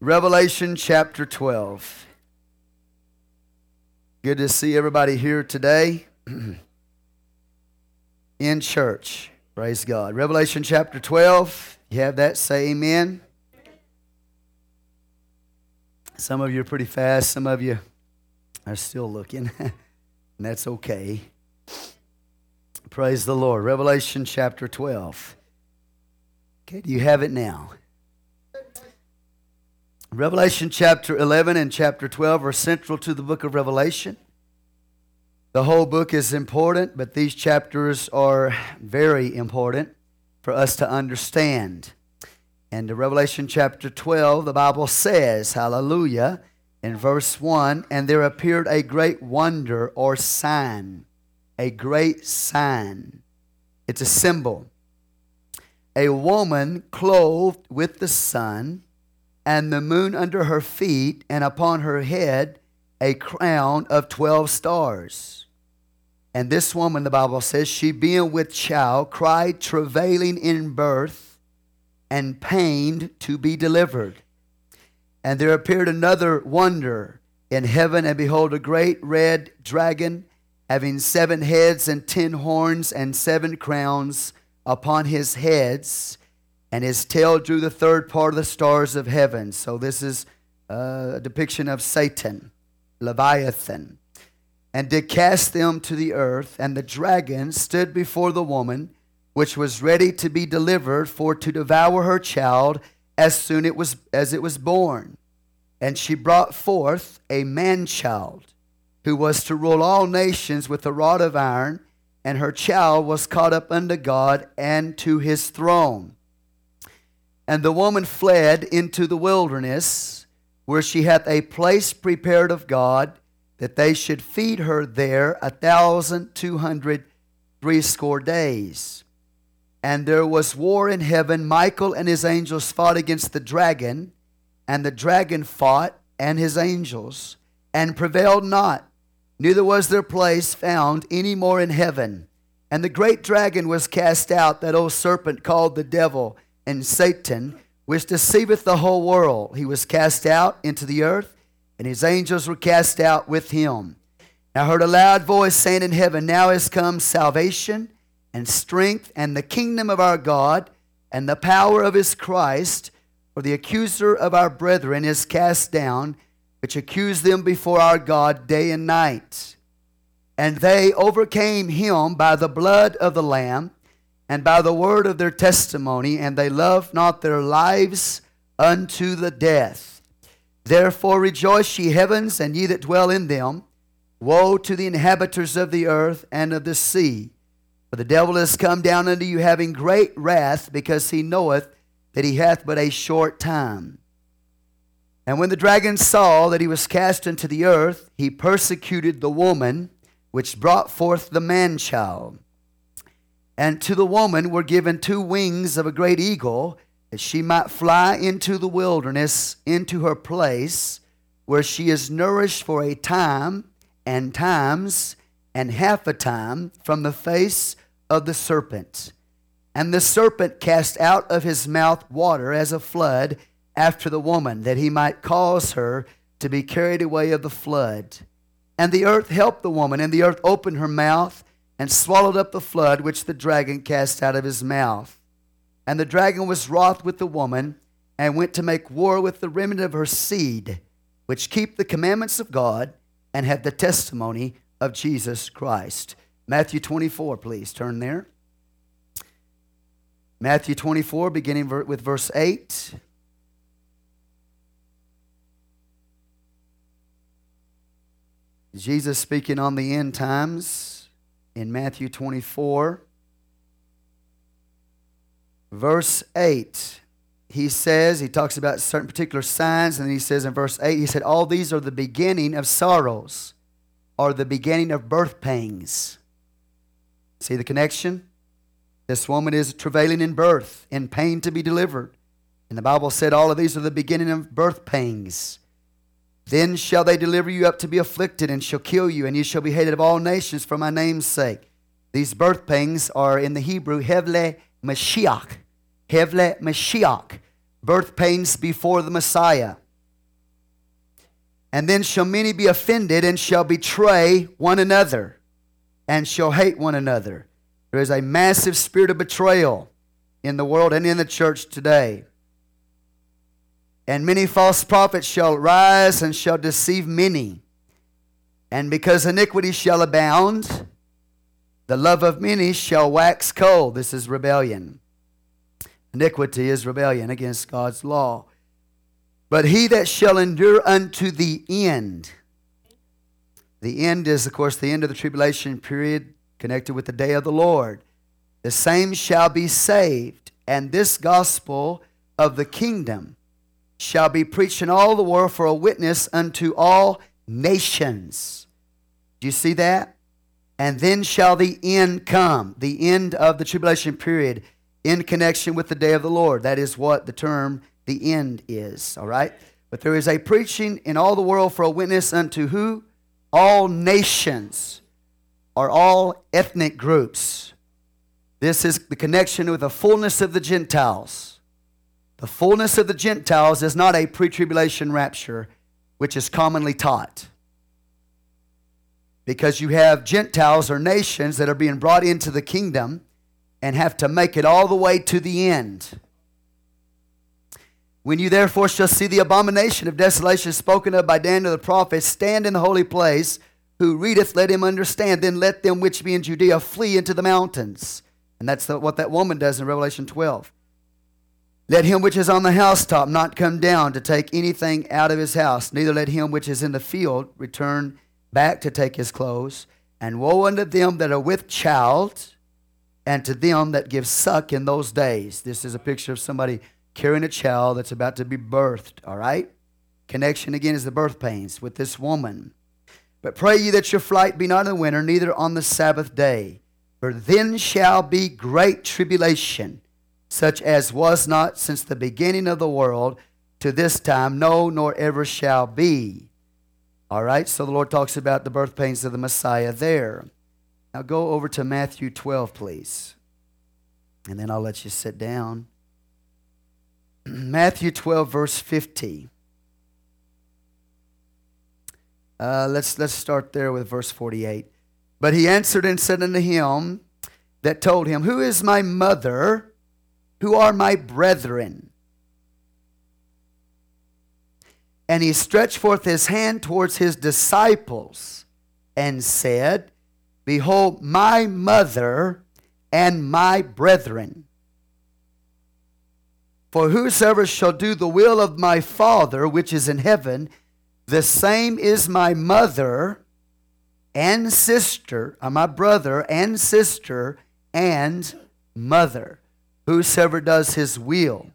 Revelation chapter 12. Good to see everybody here today in church. Praise God. Revelation chapter 12. You have that? Say amen. Some of you are pretty fast, some of you are still looking, and that's okay. Praise the Lord. Revelation chapter 12. Okay, do you have it now? Revelation chapter 11 and chapter 12 are central to the book of Revelation. The whole book is important, but these chapters are very important for us to understand. And in Revelation chapter 12, the Bible says, Hallelujah, in verse 1 And there appeared a great wonder or sign, a great sign. It's a symbol. A woman clothed with the sun and the moon under her feet, and upon her head a crown of 12 stars. And this woman, the Bible says, she being with child, cried, travailing in birth, and pained to be delivered. And there appeared another wonder in heaven, and behold, a great red dragon, having seven heads and ten horns and seven crowns upon his heads and his tail drew the third part of the stars of heaven. So this is uh, a depiction of Satan, Leviathan, and did cast them to the earth. And the dragon stood before the woman, which was ready to be delivered for to devour her child as soon it was, as it was born. And she brought forth a man child, who was to rule all nations with a rod of iron, and her child was caught up unto God and to his throne. And the woman fled into the wilderness, where she hath a place prepared of God, that they should feed her there a thousand two hundred threescore days. And there was war in heaven. Michael and his angels fought against the dragon, and the dragon fought and his angels, and prevailed not. Neither was their place found any more in heaven. And the great dragon was cast out, that old serpent called the devil and Satan, which deceiveth the whole world. He was cast out into the earth, and his angels were cast out with him. I heard a loud voice saying in heaven, Now is come salvation and strength and the kingdom of our God and the power of his Christ. For the accuser of our brethren is cast down, which accused them before our God day and night. And they overcame him by the blood of the Lamb and by the word of their testimony, and they loved not their lives unto the death. Therefore rejoice, ye heavens, and ye that dwell in them. Woe to the inhabitants of the earth and of the sea. For the devil is come down unto you having great wrath, because he knoweth that he hath but a short time. And when the dragon saw that he was cast into the earth, he persecuted the woman which brought forth the man child. And to the woman were given two wings of a great eagle, that she might fly into the wilderness, into her place, where she is nourished for a time, and times, and half a time from the face of the serpent. And the serpent cast out of his mouth water as a flood after the woman, that he might cause her to be carried away of the flood. And the earth helped the woman, and the earth opened her mouth and swallowed up the flood which the dragon cast out of his mouth. And the dragon was wroth with the woman, and went to make war with the remnant of her seed, which keep the commandments of God and have the testimony of Jesus Christ. Matthew 24, please turn there. Matthew 24, beginning with verse 8. Jesus speaking on the end times in Matthew 24, verse 8. He says, he talks about certain particular signs, and he says in verse 8, he said, All these are the beginning of sorrows, or the beginning of birth pangs. See the connection? This woman is travailing in birth, in pain to be delivered. And the Bible said all of these are the beginning of birth pangs. Then shall they deliver you up to be afflicted, and shall kill you, and you shall be hated of all nations for my name's sake. These birth pangs are in the Hebrew Hevle Mashiach. Hevle Mashiach. Birth pains before the Messiah. And then shall many be offended and shall betray one another and shall hate one another. There is a massive spirit of betrayal in the world and in the church today. And many false prophets shall rise and shall deceive many. And because iniquity shall abound, the love of many shall wax cold. This is rebellion. Iniquity is rebellion against God's law. But he that shall endure unto the end, the end is, of course, the end of the tribulation period connected with the day of the Lord. The same shall be saved. And this gospel of the kingdom shall be preached in all the world for a witness unto all nations. Do you see that? And then shall the end come, the end of the tribulation period, in connection with the day of the Lord. That is what the term the end is, all right? But there is a preaching in all the world for a witness unto who? All nations or all ethnic groups. This is the connection with the fullness of the Gentiles. The fullness of the Gentiles is not a pre tribulation rapture, which is commonly taught. Because you have Gentiles or nations that are being brought into the kingdom and have to make it all the way to the end. When you therefore shall see the abomination of desolation spoken of by Daniel the prophet stand in the holy place, who readeth, let him understand. Then let them which be in Judea flee into the mountains. And that's the, what that woman does in Revelation 12. Let him which is on the housetop not come down to take anything out of his house, neither let him which is in the field return back to take his clothes. And woe unto them that are with child, and to them that give suck in those days. This is a picture of somebody carrying a child that's about to be birthed, all right? Connection again is the birth pains with this woman. But pray ye that your flight be not in the winter, neither on the Sabbath day. For then shall be great tribulation such as was not since the beginning of the world to this time, no, nor ever shall be. All right, so the Lord talks about the birth pains of the Messiah there. Now go over to Matthew 12, please. And then I'll let you sit down. Matthew 12, verse 50. Uh, let's, let's start there with verse 48. But he answered and said unto him that told him, Who is my mother? Who are my brethren. And he stretched forth his hand towards his disciples and said, Behold, my mother and my brethren. For whosoever shall do the will of my Father which is in heaven, the same is my mother and sister, or my brother and sister and mother. Whosoever does his will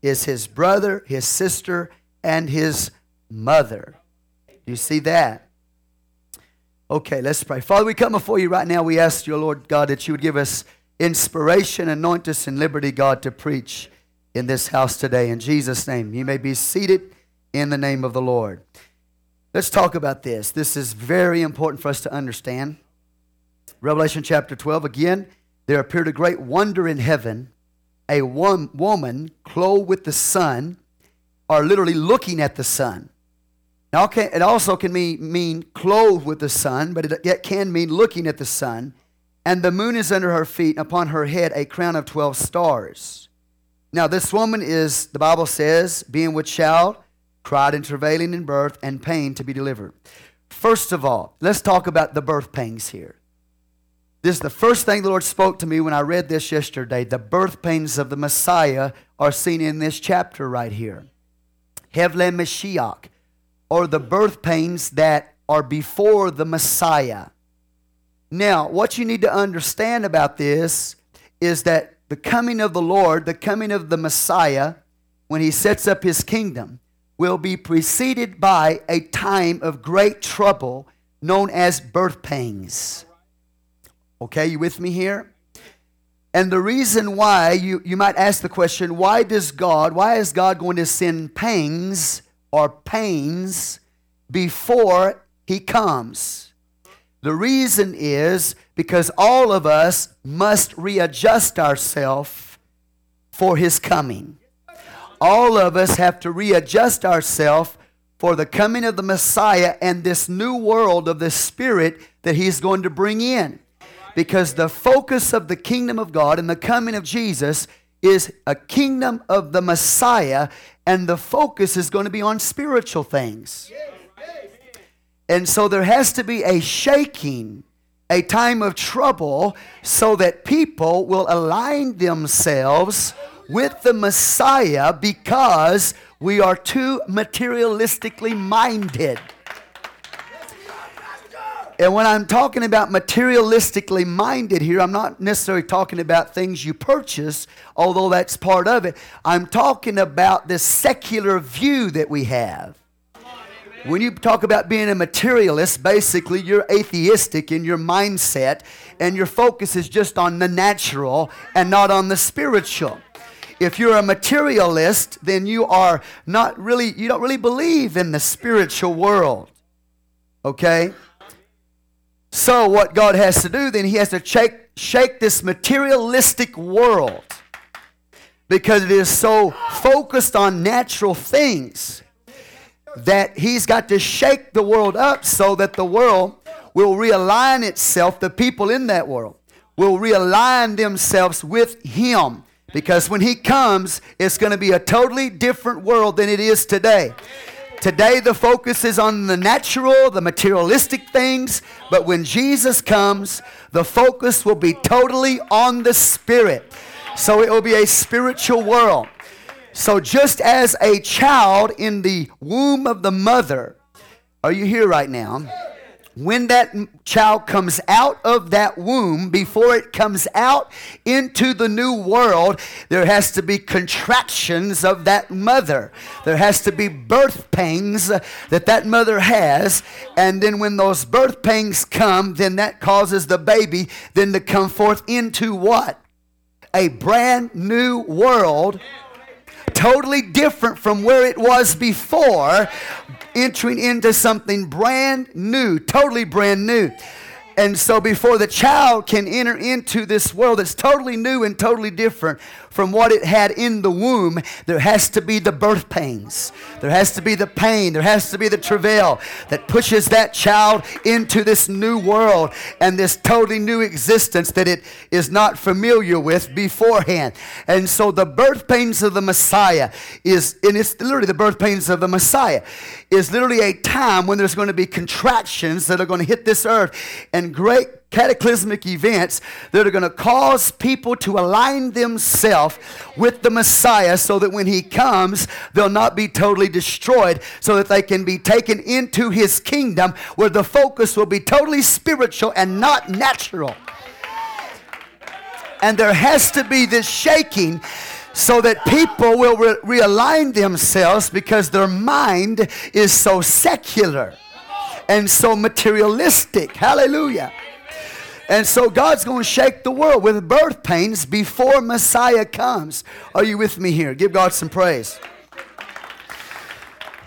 is his brother, his sister, and his mother. Do you see that? Okay, let's pray. Father, we come before you right now. We ask you, Lord God, that you would give us inspiration, anoint us in liberty, God, to preach in this house today. In Jesus' name, you may be seated in the name of the Lord. Let's talk about this. This is very important for us to understand. Revelation chapter 12, again, there appeared a great wonder in heaven a one, woman clothed with the sun are literally looking at the sun. Now, it also can mean, mean clothed with the sun, but it can mean looking at the sun. And the moon is under her feet, and upon her head a crown of 12 stars. Now, this woman is, the Bible says, being with child, cried and travailing in birth, and pain to be delivered. First of all, let's talk about the birth pains here. This is the first thing the Lord spoke to me when I read this yesterday. The birth pains of the Messiah are seen in this chapter right here. Hevle Mashiach, or the birth pains that are before the Messiah. Now, what you need to understand about this is that the coming of the Lord, the coming of the Messiah, when he sets up his kingdom, will be preceded by a time of great trouble known as birth pains. Okay, you with me here? And the reason why, you, you might ask the question, why does God, why is God going to send pangs or pains before he comes? The reason is because all of us must readjust ourselves for his coming. All of us have to readjust ourselves for the coming of the Messiah and this new world of the Spirit that He's going to bring in. Because the focus of the kingdom of God and the coming of Jesus is a kingdom of the Messiah, and the focus is going to be on spiritual things. And so there has to be a shaking, a time of trouble, so that people will align themselves with the Messiah because we are too materialistically minded. And when I'm talking about materialistically minded here, I'm not necessarily talking about things you purchase, although that's part of it. I'm talking about the secular view that we have. When you talk about being a materialist, basically you're atheistic in your mindset, and your focus is just on the natural and not on the spiritual. If you're a materialist, then you are not really, you don't really believe in the spiritual world. Okay? So, what God has to do, then, He has to shake, shake this materialistic world because it is so focused on natural things that He's got to shake the world up so that the world will realign itself, the people in that world will realign themselves with Him. Because when He comes, it's going to be a totally different world than it is today. Today, the focus is on the natural, the materialistic things, but when Jesus comes, the focus will be totally on the Spirit. So it will be a spiritual world. So, just as a child in the womb of the mother, are you here right now? When that child comes out of that womb, before it comes out into the new world, there has to be contractions of that mother. There has to be birth pains that that mother has. And then when those birth pains come, then that causes the baby then to come forth into what? A brand new world totally different from where it was before, entering into something brand new, totally brand new. And so, before the child can enter into this world that's totally new and totally different from what it had in the womb, there has to be the birth pains. There has to be the pain. There has to be the travail that pushes that child into this new world and this totally new existence that it is not familiar with beforehand. And so, the birth pains of the Messiah is, and it's literally the birth pains of the Messiah, is literally a time when there's going to be contractions that are going to hit this earth and great cataclysmic events that are going to cause people to align themselves with the Messiah so that when he comes, they'll not be totally destroyed, so that they can be taken into his kingdom where the focus will be totally spiritual and not natural. And there has to be this shaking so that people will re- realign themselves because their mind is so secular and so materialistic. Hallelujah. And so God's going to shake the world with birth pains before Messiah comes. Are you with me here? Give God some praise.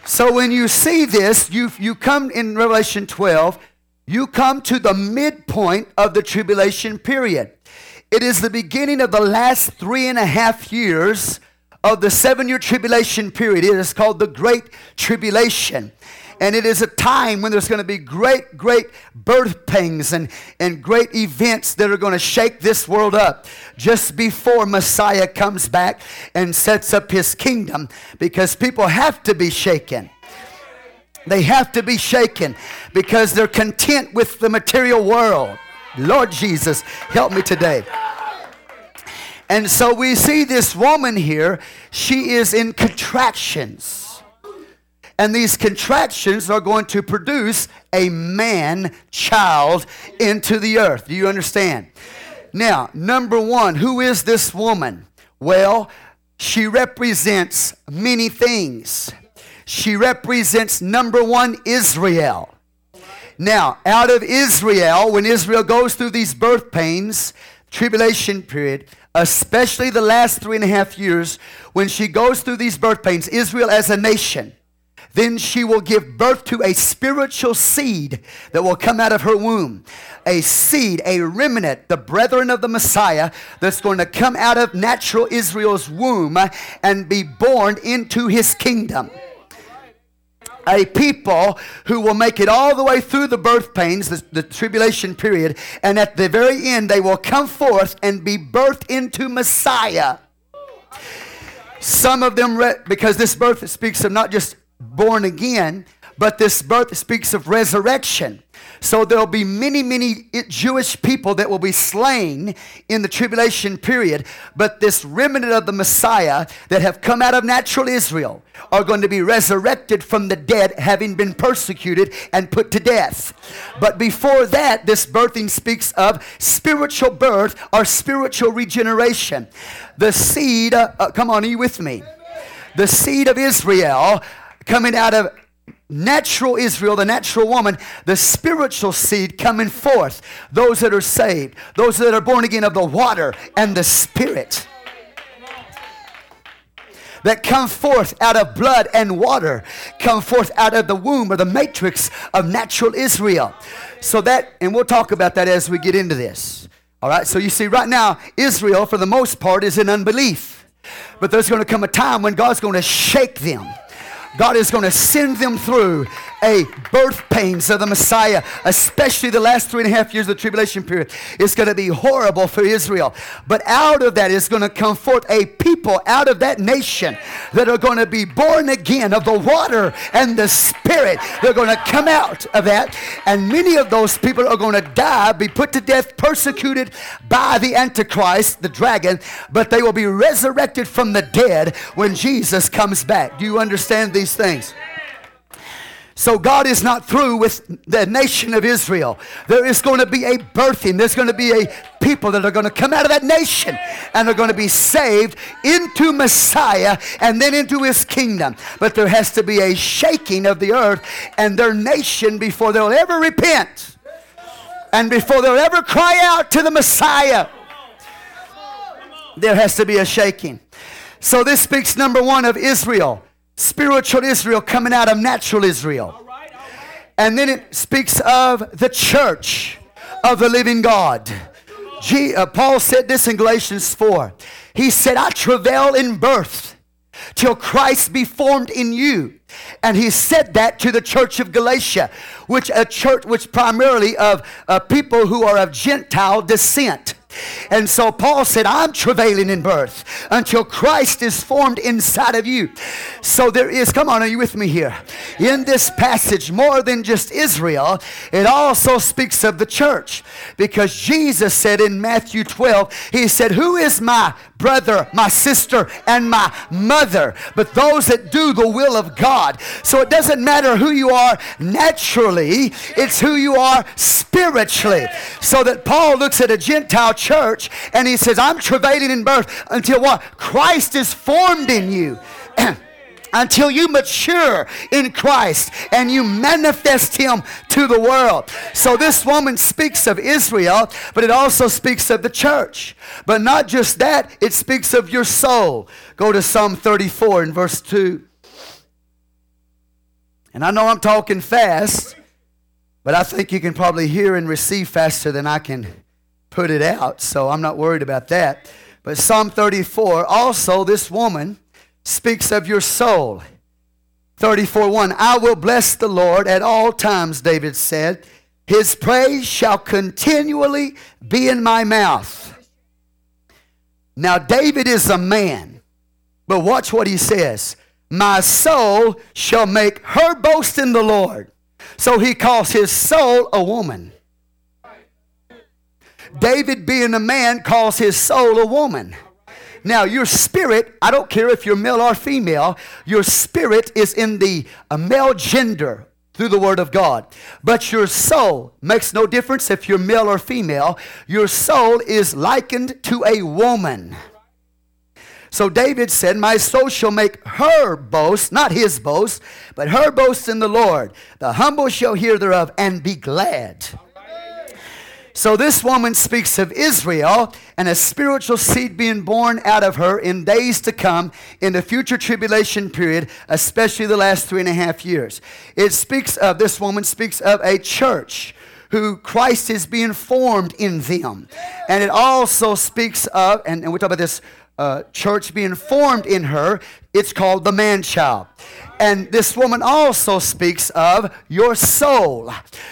So when you see this, you, you come in Revelation 12, you come to the midpoint of the tribulation period. It is the beginning of the last three and a half years of the seven year tribulation period. It is called the Great Tribulation. And it is a time when there's going to be great, great birth pangs and, and great events that are going to shake this world up just before Messiah comes back and sets up his kingdom because people have to be shaken. They have to be shaken because they're content with the material world. Lord Jesus, help me today. And so we see this woman here, she is in contractions. And these contractions are going to produce a man child into the earth. Do you understand? Now, number one, who is this woman? Well, she represents many things. She represents, number one, Israel. Now, out of Israel, when Israel goes through these birth pains, tribulation period, especially the last three and a half years, when she goes through these birth pains, Israel as a nation, then she will give birth to a spiritual seed that will come out of her womb. A seed, a remnant, the brethren of the Messiah that's going to come out of natural Israel's womb and be born into his kingdom. a people who will make it all the way through the birth pains, the, the, tribulation period, and at the very end they will come forth and be birthed into Messiah. Some of them, re- because this birth speaks of not just born again, but this birth speaks of resurrection. So there'll be many, many Jewish people that will be slain in the tribulation period. But this remnant of the Messiah that have come out of natural Israel are going to be resurrected from the dead, having been persecuted and put to death. But before that, this birthing speaks of spiritual birth or spiritual regeneration. The seed, uh, uh, come on, are you with me? The seed of Israel coming out of natural Israel, the natural woman, the spiritual seed coming forth. Those that are saved, those that are born again of the water and the spirit. That come forth out of blood and water, come forth out of the womb or the matrix of natural Israel. So that, and we'll talk about that as we get into this. All right, so you see, right now, Israel, for the most part, is in unbelief. But there's going to come a time when God's going to shake them God is going to send them through a birth pains of the Messiah, especially the last three and a half years of the tribulation period. It's going to be horrible for Israel. But out of that is going to come forth a people out of that nation that are going to be born again of the water and the spirit. They're going to come out of that. And many of those people are going to die, be put to death, persecuted by the Antichrist, the dragon, but they will be resurrected from the dead when Jesus comes back. Do you understand these things? So God is not through with the nation of Israel. There is going to be a birthing. There's going to be a people that are going to come out of that nation and are going to be saved into Messiah and then into his kingdom. But there has to be a shaking of the earth and their nation before they'll ever repent and before they'll ever cry out to the Messiah. There has to be a shaking. So this speaks number one of Israel spiritual Israel coming out of natural Israel. And then it speaks of the church of the living God. G, uh, Paul said this in Galatians 4. He said, I travail in birth till Christ be formed in you. And he said that to the church of Galatia, which a church which primarily of uh, people who are of Gentile descent. And so Paul said, I'm travailing in birth until Christ is formed inside of you. So there is, come on, are you with me here? In this passage, more than just Israel, it also speaks of the church. Because Jesus said in Matthew 12, He said, Who is my brother, my sister, and my mother? But those that do the will of God. So it doesn't matter who you are naturally, it's who you are spiritually. So that Paul looks at a Gentile church and he says, I'm travailing in birth until what? Christ is formed in you. until you mature in Christ and you manifest Him to the world. So this woman speaks of Israel, but it also speaks of the church. But not just that, it speaks of your soul. Go to Psalm 34 in verse 2. And I know I'm talking fast, but I think you can probably hear and receive faster than I can put it out, so I'm not worried about that. But Psalm 34, also, this woman speaks of your soul. 34 1 I will bless the Lord at all times, David said. His praise shall continually be in my mouth. Now, David is a man, but watch what he says. My soul shall make her boast in the Lord. So he calls his soul a woman. David, being a man, calls his soul a woman. Now, your spirit, I don't care if you're male or female, your spirit is in the uh, male gender through the Word of God. But your soul makes no difference if you're male or female. Your soul is likened to a woman. So David said, My soul shall make her boast, not his boast, but her boast in the Lord. The humble shall hear thereof and be glad. So this woman speaks of Israel and a spiritual seed being born out of her in days to come in the future tribulation period, especially the last three and a half years. It speaks of, this woman speaks of a church who Christ is being formed in them. And it also speaks of, and, and we talk about this uh, church being formed in her, it's called the man child. And this woman also speaks of your soul.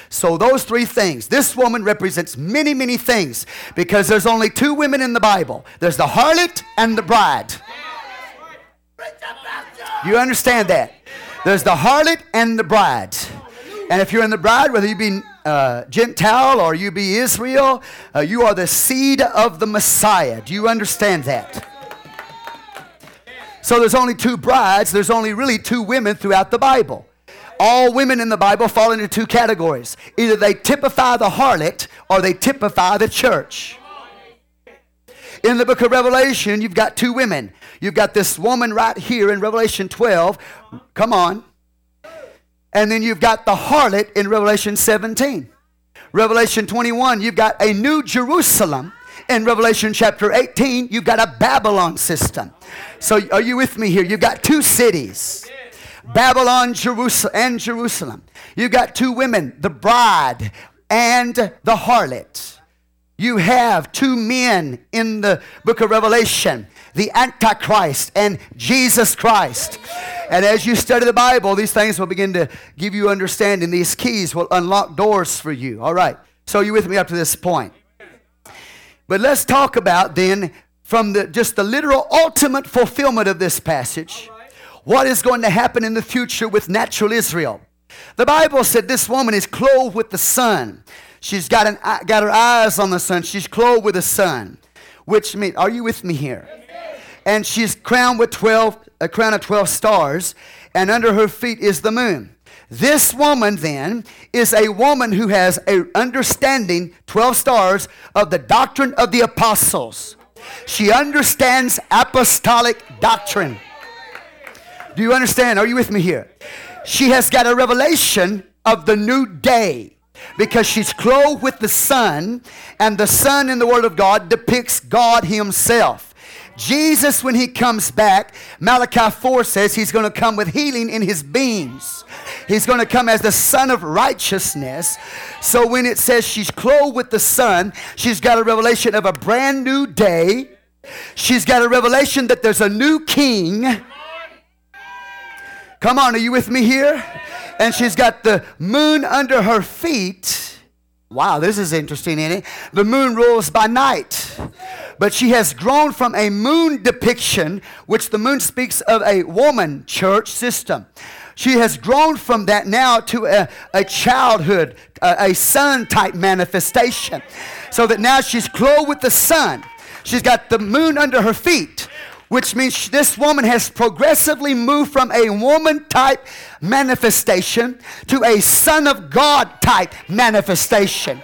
So, those three things. This woman represents many, many things because there's only two women in the Bible there's the harlot and the bride. You understand that? There's the harlot and the bride. And if you're in the bride, whether you be uh, Gentile or you be Israel, uh, you are the seed of the Messiah. Do you understand that? So there's only two brides, there's only really two women throughout the Bible. All women in the Bible fall into two categories. Either they typify the harlot or they typify the church. In the book of Revelation, you've got two women. You've got this woman right here in Revelation 12. Come on. And then you've got the harlot in Revelation 17. Revelation 21, you've got a new Jerusalem. In Revelation chapter 18, you've got a Babylon system. So are you with me here? You've got two cities. Babylon Jerusalem and Jerusalem. You've got two women, the bride and the harlot. You have two men in the book of Revelation the Antichrist and Jesus Christ. And as you study the Bible, these things will begin to give you understanding. These keys will unlock doors for you. All right. So you with me up to this point? But let's talk about then from the just the literal ultimate fulfillment of this passage. What is going to happen in the future with natural Israel? The Bible said this woman is clothed with the sun. She's got, an, got her eyes on the sun. She's clothed with the sun. Which means, are you with me here? and she's crowned with 12, a crown of 12 stars, and under her feet is the moon. This woman then is a woman who has a understanding 12 stars of the doctrine of the apostles. She understands apostolic doctrine. Do you understand? Are you with me here? She has got a revelation of the new day because she's clothed with the sun, and the sun in the Word of God depicts God Himself. Jesus, when he comes back, Malachi 4 says he's going to come with healing in his beams. He's going to come as the Son of righteousness. So when it says she's clothed with the sun, she's got a revelation of a brand new day. She's got a revelation that there's a new king. Come on, are you with me here? And she's got the moon under her feet. Wow, this is interesting, isn't it? The moon rules by night. But she has grown from a moon depiction, which the moon speaks of a woman church system. She has grown from that now to a, a childhood, uh, a, a sun type manifestation. So that now she's clothed with the sun. She's got the moon under her feet, which means this woman has progressively moved from a woman type manifestation to a Son of God type manifestation.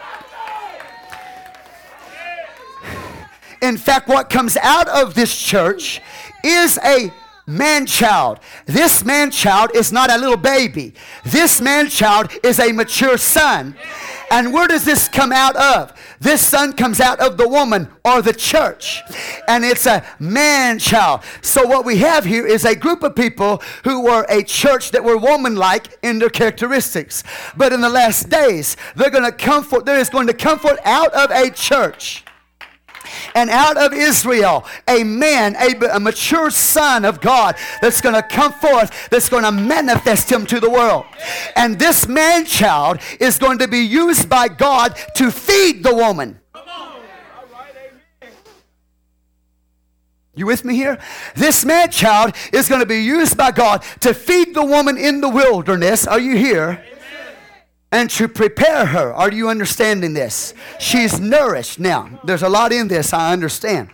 In fact, what comes out of this church is a man child. This man child is not a little baby. This man child is a mature son. And where does this come out of? This son comes out of the woman or the church. And it's a man child. So what we have here is a group of people who were a church that were woman-like in their characteristics. But in the last days, they're going to come forth, there is going to come forth out of a church and out of Israel a man, a, a mature son of God that's going to come forth, that's going to manifest him to the world. And this man child is going to be used by God to feed the woman. You with me here? This man child is going to be used by God to feed the woman in the wilderness. Are you here? And to prepare her. Are you understanding this? She's nourished. Now, there's a lot in this, I understand.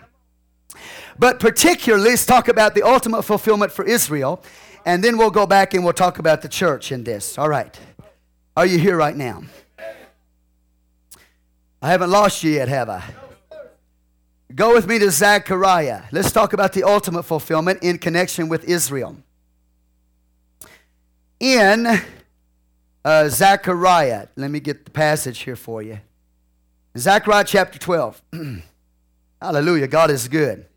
But particularly, let's talk about the ultimate fulfillment for Israel, and then we'll go back and we'll talk about the church in this. All right. Are you here right now? I haven't lost you yet, have I? Go with me to Zechariah. Let's talk about the ultimate fulfillment in connection with Israel. In uh, Zechariah. Let me get the passage here for you. Zechariah chapter 12. Hallelujah. God is good.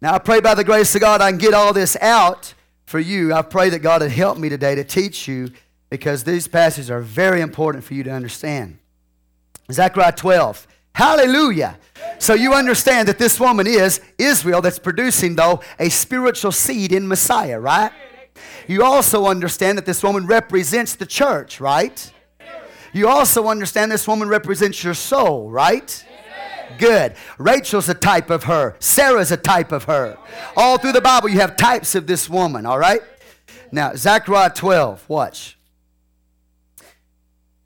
Now, I pray by the grace of God I can get all this out for you. I pray that God would help me today to teach you because these passages are very important for you to understand. Zechariah 12. Hallelujah. So you understand that this woman is Israel that's producing, though, a spiritual seed in Messiah, right? You also understand that this woman represents the church, right? You also understand this woman represents your soul, right? Good. Rachel's a type of her. Sarah's a type of her. All through the Bible, you have types of this woman, all right? Now, Zechariah 12, watch.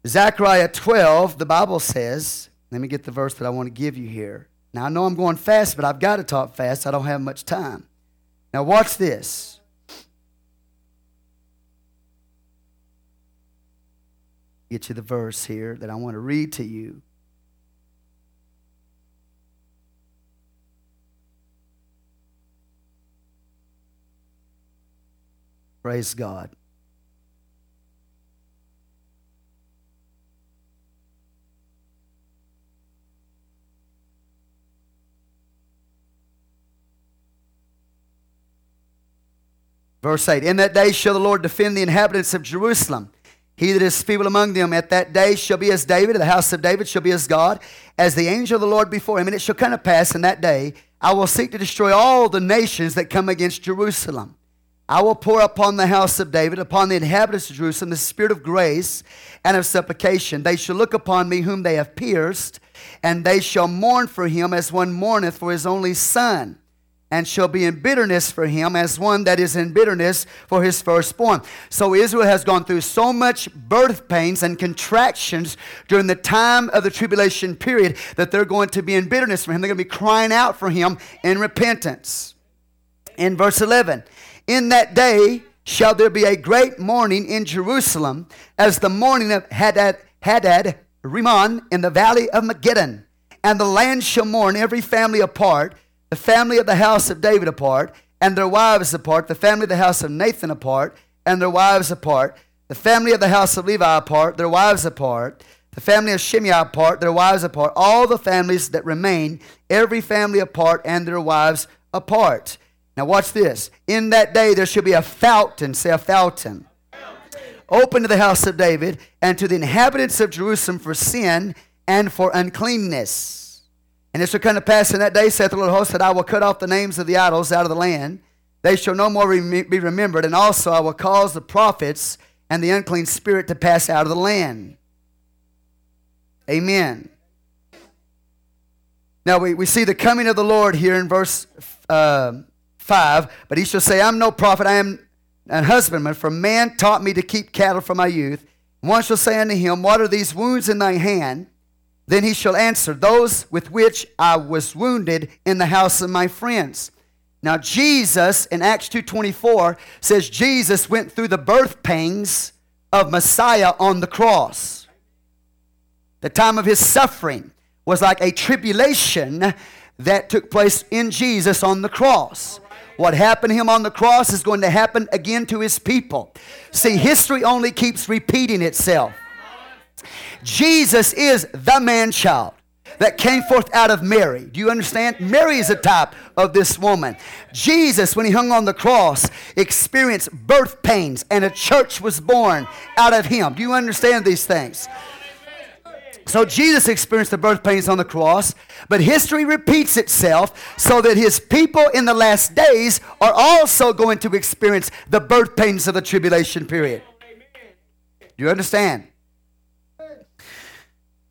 Zechariah 12, the Bible says, let me get the verse that I want to give you here. Now, I know I'm going fast, but I've got to talk fast. I don't have much time. Now, watch this. Get you the verse here that I want to read to you. Praise God. Verse 8 In that day shall the Lord defend the inhabitants of Jerusalem. He that is feeble among them at that day shall be as David, and the house of David shall be as God, as the angel of the Lord before him. And it shall come to pass in that day, I will seek to destroy all the nations that come against Jerusalem. I will pour upon the house of David, upon the inhabitants of Jerusalem, the spirit of grace and of supplication. They shall look upon me whom they have pierced, and they shall mourn for him as one mourneth for his only son and shall be in bitterness for him as one that is in bitterness for his firstborn. So Israel has gone through so much birth pains and contractions during the time of the tribulation period that they're going to be in bitterness for him. They're going to be crying out for him in repentance. In verse 11, in that day shall there be a great mourning in Jerusalem as the mourning of Hadad, Hadad Rimmon in the valley of Megiddon. And the land shall mourn every family apart the family of the house of David apart, and their wives apart, the family of the house of Nathan apart, and their wives apart, the family of the house of Levi apart, their wives apart, the family of Shimei apart, their wives apart, all the families that remain, every family apart, and their wives apart. Now, watch this. In that day there shall be a fountain, say a fountain, open to the house of David and to the inhabitants of Jerusalem for sin and for uncleanness. And it shall come to pass in that day, saith the Lord of hosts, that I will cut off the names of the idols out of the land. They shall no more be remembered. And also I will cause the prophets and the unclean spirit to pass out of the land. Amen. Now we, we see the coming of the Lord here in verse uh, 5. But he shall say, I'm no prophet, I am an husbandman, for man taught me to keep cattle from my youth. One shall say unto him, What are these wounds in thy hand? Then he shall answer, Those with which I was wounded in the house of my friends. Now Jesus in Acts 2:24 says Jesus went through the birth pangs of Messiah on the cross. The time of his suffering was like a tribulation that took place in Jesus on the cross. What happened to him on the cross is going to happen again to his people. See, history only keeps repeating itself. Jesus is the man child that came forth out of Mary. Do you understand? Mary is a type of this woman. Jesus, when he hung on the cross, experienced birth pains and a church was born out of him. Do you understand these things? So Jesus experienced the birth pains on the cross, but history repeats itself so that his people in the last days are also going to experience the birth pains of the tribulation period. Do you understand?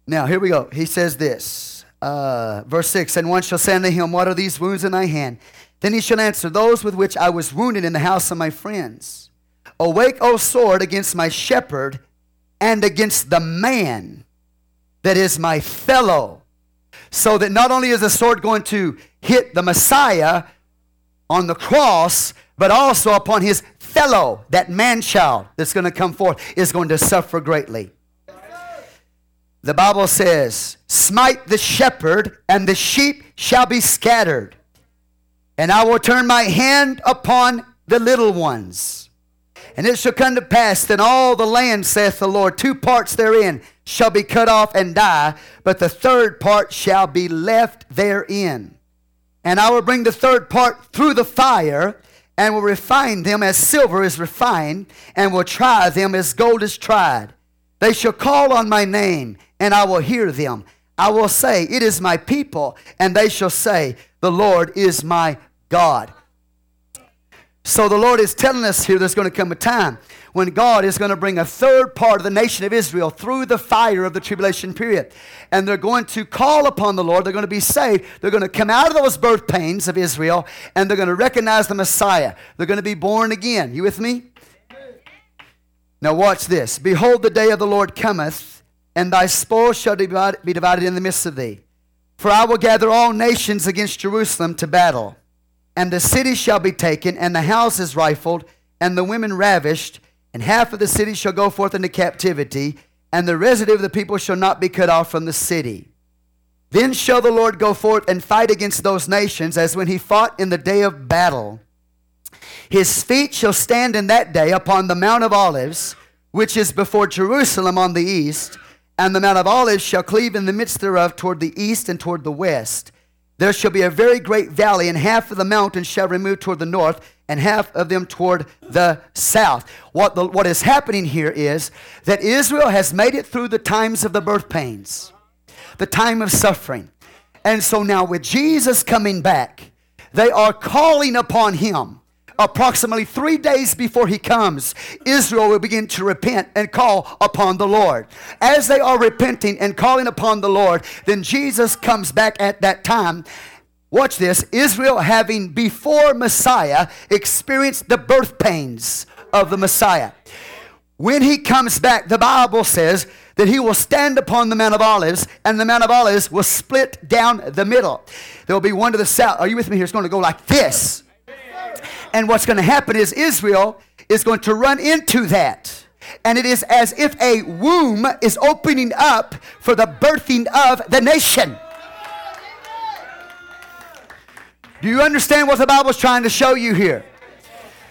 Now, here we go. He says this, uh, verse 6 And one shall say unto him, What are these wounds in thy hand? Then he shall answer, Those with which I was wounded in the house of my friends. Awake, O sword, against my shepherd and against the man that is my fellow. So that not only is the sword going to hit the Messiah on the cross, but also upon his fellow, that man child that's going to come forth, is going to suffer greatly. The Bible says, Smite the shepherd, and the sheep shall be scattered. And I will turn my hand upon the little ones. And it shall come to pass that all the land, saith the Lord, two parts therein shall be cut off and die, but the third part shall be left therein. And I will bring the third part through the fire, and will refine them as silver is refined, and will try them as gold is tried. They shall call on my name, and I will hear them. I will say, It is my people, and they shall say, The Lord is my God. So the Lord is telling us here there's going to come a time when God is going to bring a third part of the nation of Israel through the fire of the tribulation period. And they're going to call upon the Lord. They're going to be saved. They're going to come out of those birth pains of Israel and they're going to recognize the Messiah. They're going to be born again. You with me? Now, watch this. Behold, the day of the Lord cometh, and thy spoil shall be divided in the midst of thee. For I will gather all nations against Jerusalem to battle and the city shall be taken, and the houses rifled, and the women ravished, and half of the city shall go forth into captivity, and the residue of the people shall not be cut off from the city. Then shall the Lord go forth and fight against those nations as when he fought in the day of battle. His feet shall stand in that day upon the Mount of Olives, which is before Jerusalem on the east, and the Mount of Olives shall cleave in the midst thereof toward the east and toward the west. There shall be a very great valley, and half of the mountains shall remove toward the north, and half of them toward the south. What, the, what is happening here is that Israel has made it through the times of the birth pains, the time of suffering. And so now, with Jesus coming back, they are calling upon him approximately three days before he comes, Israel will begin to repent and call upon the Lord. As they are repenting and calling upon the Lord, then Jesus comes back at that time. Watch this Israel, having before Messiah experienced the birth pains of the Messiah. When he comes back, the Bible says that he will stand upon the Mount of Olives, and the Mount of Olives will split down the middle. There will be one to the south. Are you with me here? It's going to go like this. And what's going to happen is Israel is going to run into that. And it is as if a womb is opening up for the birthing of the nation. Do you understand what the Bible is trying to show you here?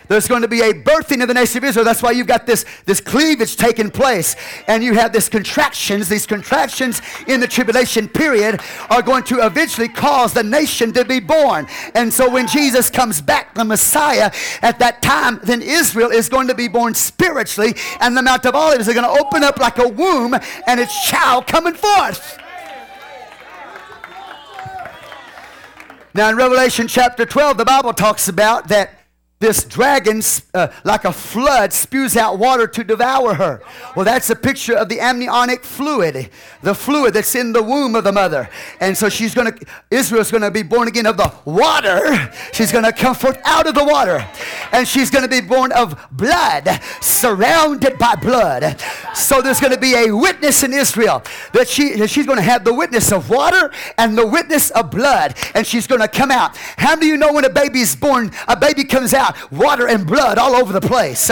There's going to be a birthing of the nation of Israel. That's why you've got this, this cleavage taking place. And you have these contractions. These contractions in the tribulation period are going to eventually cause the nation to be born. And so when Jesus comes back, the Messiah, at that time, then Israel is going to be born spiritually. And the Mount of Olives are going to open up like a womb and its child coming forth. Now in Revelation chapter 12, the Bible talks about that this dragon, uh, like a flood, spews out water to devour her. Well, that's a picture of the amniotic fluid, the fluid that's in the womb of the mother. And so she's going to, Israel's going to be born again of the water. She's going to come forth out of the water. And she's going to be born of blood, surrounded by blood. So there's going to be a witness in Israel that she, she's going to have the witness of water and the witness of blood. And she's going to come out. How do you know when a baby's born, a baby comes out? Water and blood all over the place.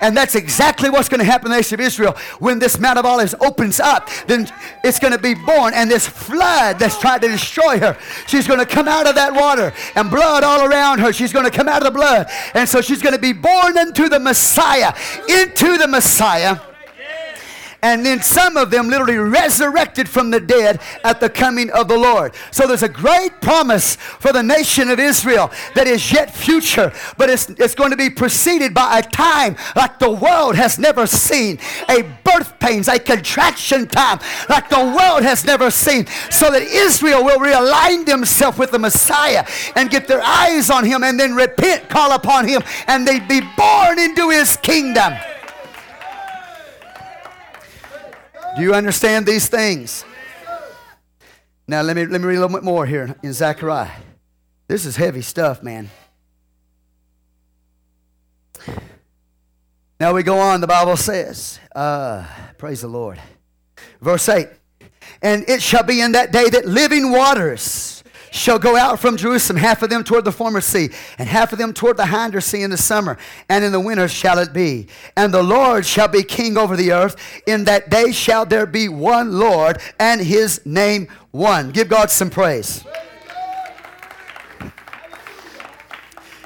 And that's exactly what's going to happen in the nation of Israel. When this Mount of Olives opens up, then it's going to be born, and this flood that's trying to destroy her, she's going to come out of that water, and blood all around her. She's going to come out of the blood. And so she's going to be born into the Messiah, into the Messiah and then some of them literally resurrected from the dead at the coming of the Lord. So there's a great promise for the nation of Israel that is yet future, but it's, it's going to be preceded by a time like the world has never seen a birth pains, a contraction time like the world has never seen, so that Israel will realign themselves with the Messiah and get their eyes on him and then repent, call upon him, and they'd be born into his kingdom. Do you understand these things? Now, let me, let me read a little bit more here in Zechariah. This is heavy stuff, man. Now we go on, the Bible says, uh, praise the Lord. Verse 8, and it shall be in that day that living waters shall go out from Jerusalem, half of them toward the former sea, and half of them toward the hinder sea in the summer, and in the winter shall it be. And the Lord shall be king over the earth. In that day shall there be one Lord, and his name one. Give God some praise.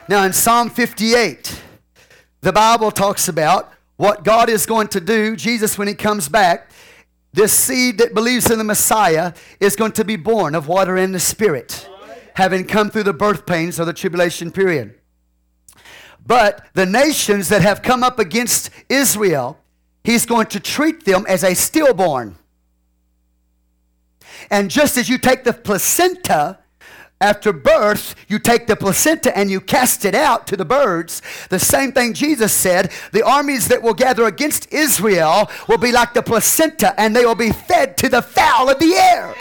Now, in Psalm 58, the Bible talks about what God is going to do, Jesus, when he comes back this seed that believes in the Messiah is going to be born of water and the Spirit, having come through the birth pains of the tribulation period. But the nations that have come up against Israel, he's going to treat them as a stillborn. And just as you take the placenta after birth, you take the placenta and you cast it out to the birds. The same thing Jesus said the armies that will gather against Israel will be like the placenta and they will be fed to the fowl of the air.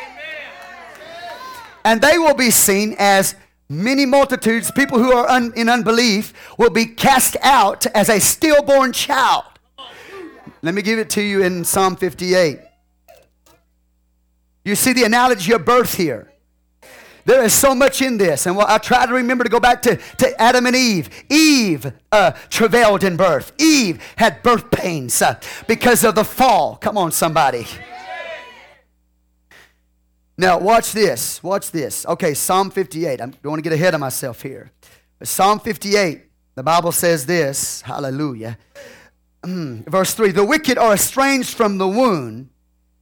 And they will be seen as many multitudes, people who are un- in unbelief, will be cast out as a stillborn child. Let me give it to you in Psalm 58. You see the analogy of birth here. There is so much in this. And I try to remember to go back to, to Adam and Eve. Eve uh, travailed in birth. Eve had birth pains uh, because of the fall. Come on, somebody. Now, watch this. Watch this. Okay, Psalm 58. I don't want to get ahead of myself here. But Psalm 58, the Bible says this. Hallelujah. Mm, verse 3 The wicked are estranged from the womb.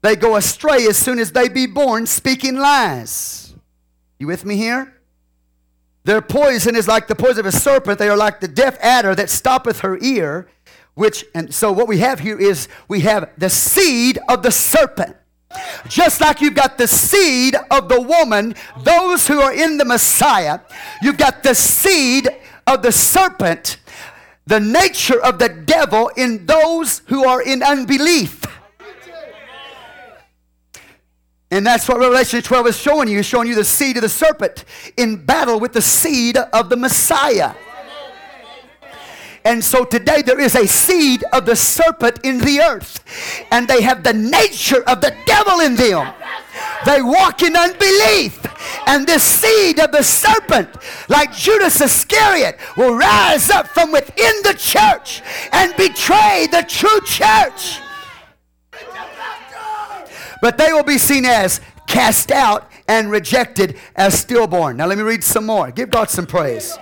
They go astray as soon as they be born, speaking lies. You with me here? Their poison is like the poison of a serpent. They are like the deaf adder that stoppeth her ear. Which, and so what we have here is we have the seed of the serpent. Just like you've got the seed of the woman, those who are in the Messiah, you've got the seed of the serpent, the nature of the devil in those who are in unbelief. And that's what Revelation 12 is showing you. Showing you the seed of the serpent in battle with the seed of the Messiah. And so today there is a seed of the serpent in the earth. And they have the nature of the devil in them. They walk in unbelief. And this seed of the serpent, like Judas Iscariot, will rise up from within the church and betray the true church but they will be seen as cast out and rejected as stillborn. Now, let me read some more. Give God some praise.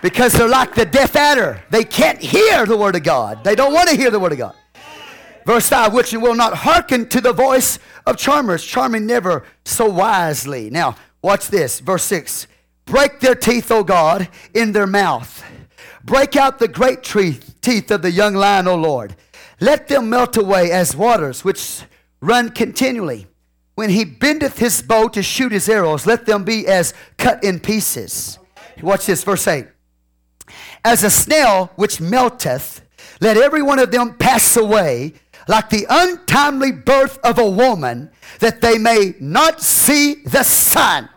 Because they're like the deaf adder. They can't hear the word of God. They don't want to hear the word of God. Verse 5, which will not hearken to the voice of charmers, charming never so wisely. Now, watch this. Verse 6 Break their teeth, O God, in their mouth. Break out the great teeth of the young lion, O Lord. Let them melt away as waters which run continually. When he bendeth his bow to shoot his arrows, let them be as cut in pieces. Watch this, verse 8. As a snail which melteth, let every one of them pass away like the untimely birth of a woman, that they may not see the sun.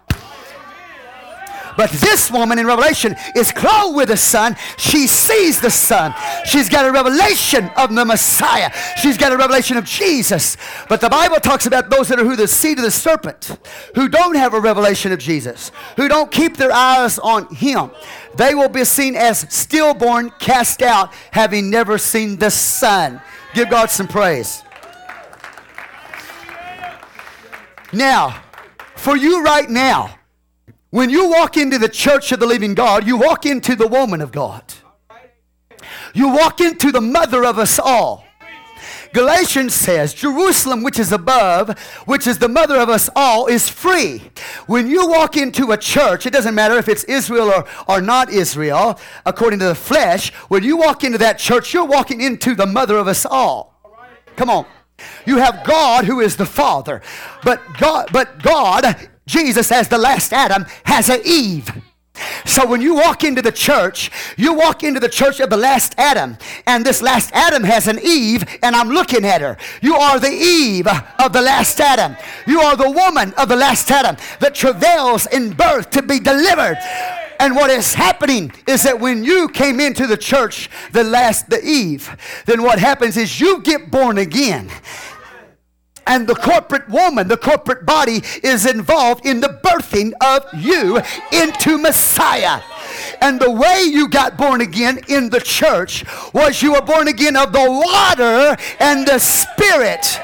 But this woman in Revelation is clothed with the sun. She sees the sun. She's got a revelation of the Messiah. She's got a revelation of Jesus. But the Bible talks about those that are who the seed of the serpent, who don't have a revelation of Jesus, who don't keep their eyes on him. They will be seen as stillborn, cast out, having never seen the sun. Give God some praise. Now, for you right now, when you walk into the church of the living God, you walk into the woman of God. You walk into the mother of us all. Galatians says, Jerusalem, which is above, which is the mother of us all, is free. When you walk into a church, it doesn't matter if it's Israel or, or not Israel, according to the flesh, when you walk into that church, you're walking into the mother of us all. Come on. You have God who is the Father. But God, but God Jesus, as the last Adam, has an Eve. So when you walk into the church, you walk into the church of the last Adam, and this last Adam has an Eve, and I'm looking at her. You are the Eve of the last Adam. You are the woman of the last Adam that travails in birth to be delivered. And what is happening is that when you came into the church, the last, the Eve, then what happens is you get born again and the corporate woman, the corporate body, is involved in the birthing of you into Messiah. And the way you got born again in the church was you were born again of the water and the Spirit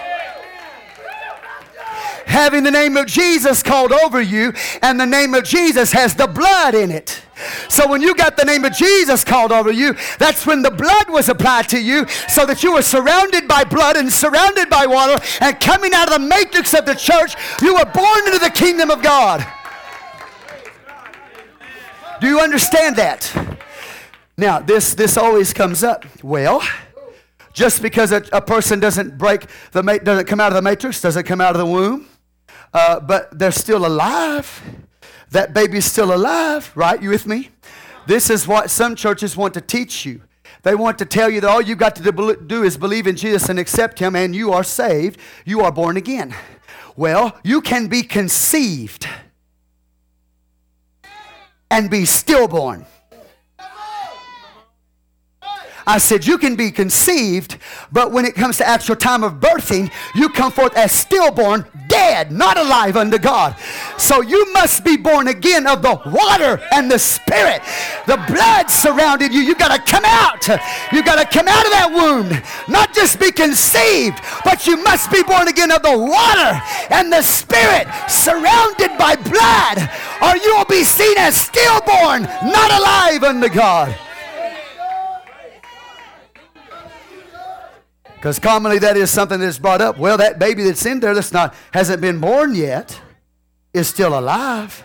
having the name of Jesus called over you, and the name of Jesus has the blood in it. So when you got the name of Jesus called over you, that's when the blood was applied to you so that you were surrounded by blood and surrounded by water and coming out of the matrix of the church, you were born into the kingdom of God. Do you understand that? Now, this, this always comes up. Well, Just because a, a person doesn't break the doesn't come out of the matrix, doesn't come out of the womb, uh, but they're still alive. That baby's still alive, right? You with me? This is what some churches want to teach you. They want to tell you that all you got to do is believe in Jesus and accept Him, and you are saved. You are born again. Well, you can be conceived and be stillborn. I said, You can be conceived, but when it comes to actual time of birthing, you come forth as stillborn, dead, not alive unto God. So you must be born again of the water and the spirit. The blood surrounded you. You got to come out. You got to come out of that womb. Not just be conceived, but you must be born again of the water and the spirit, surrounded by blood, or you will be seen as stillborn, not alive unto God. Because commonly that is something that's brought up. Well, that baby that's in there that's not hasn't been born yet is still alive.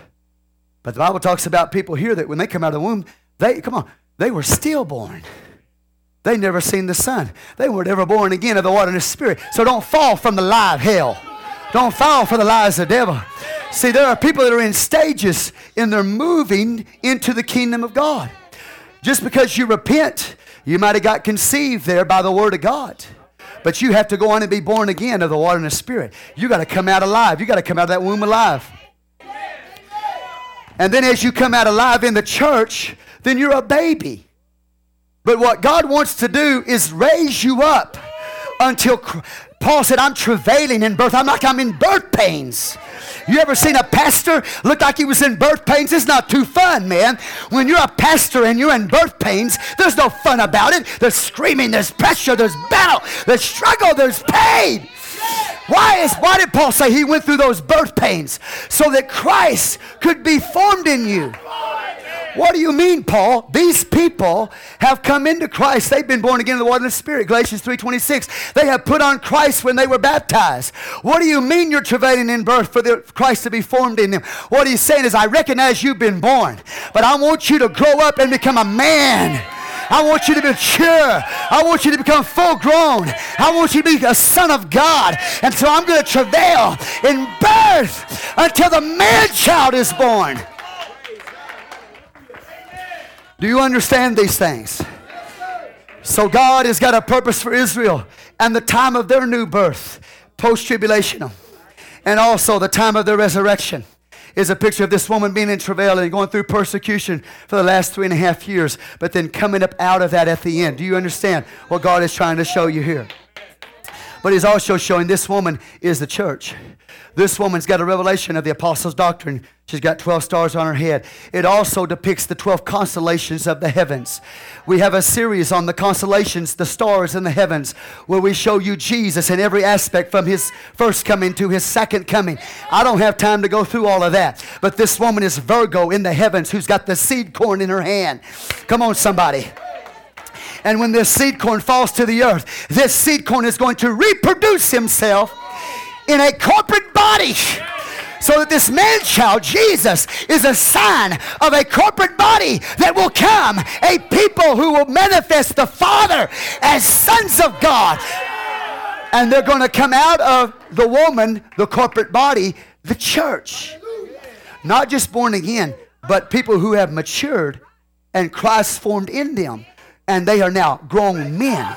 But the Bible talks about people here that when they come out of the womb, they come on, they were stillborn. They never seen the sun. They were never born again of the water and the spirit. So don't fall from the lie of hell. Don't fall for the lies of the devil. See, there are people that are in stages and they're moving into the kingdom of God. Just because you repent, you might have got conceived there by the word of God. But you have to go on and be born again of the water and the spirit. You got to come out alive. You got to come out of that womb alive. And then as you come out alive in the church, then you're a baby. But what God wants to do is raise you up until Paul said, I'm travailing in birth. I'm like I'm in birth pains. You ever seen a pastor look like he was in birth pains? It's not too fun, man. When you're a pastor and you're in birth pains, there's no fun about it. There's screaming, there's pressure, there's battle, there's struggle, there's pain. Why is why did Paul say he went through those birth pains? So that Christ could be formed in you. What do you mean, Paul? These people have come into Christ. They've been born again in the water and the Spirit. Galatians 3.26. They have put on Christ when they were baptized. What do you mean you're travailing in birth for the, Christ to be formed in them? What he's saying is, I recognize you've been born, but I want you to grow up and become a man. I want you to mature. I want you to become full grown. I want you to be a son of God. And so I'm going to travail in birth until the man child is born. Do you understand these things? So God has got a purpose for Israel and the time of their new birth, post tribulational, and also the time of their resurrection is a picture of this woman being in travail and going through persecution for the last three and a half years, but then coming up out of that at the end. Do you understand what God is trying to show you here? But He's also showing this woman is the church. This woman's got a revelation of the apostles' doctrine. She's got 12 stars on her head. It also depicts the 12 constellations of the heavens. We have a series on the constellations, the stars in the heavens, where we show you Jesus in every aspect from his first coming to his second coming. I don't have time to go through all of that. But this woman is Virgo in the heavens who's got the seed corn in her hand. Come on, somebody. And when this seed corn falls to the earth, this seed corn is going to reproduce himself in a corporate body. So that this man child, Jesus, is a sign of a corporate body that will come, a people who will manifest the Father as sons of God. And they're going to come out of the woman, the corporate body, the church. Not just born again, but people who have matured and Christ formed in them. And they are now grown men.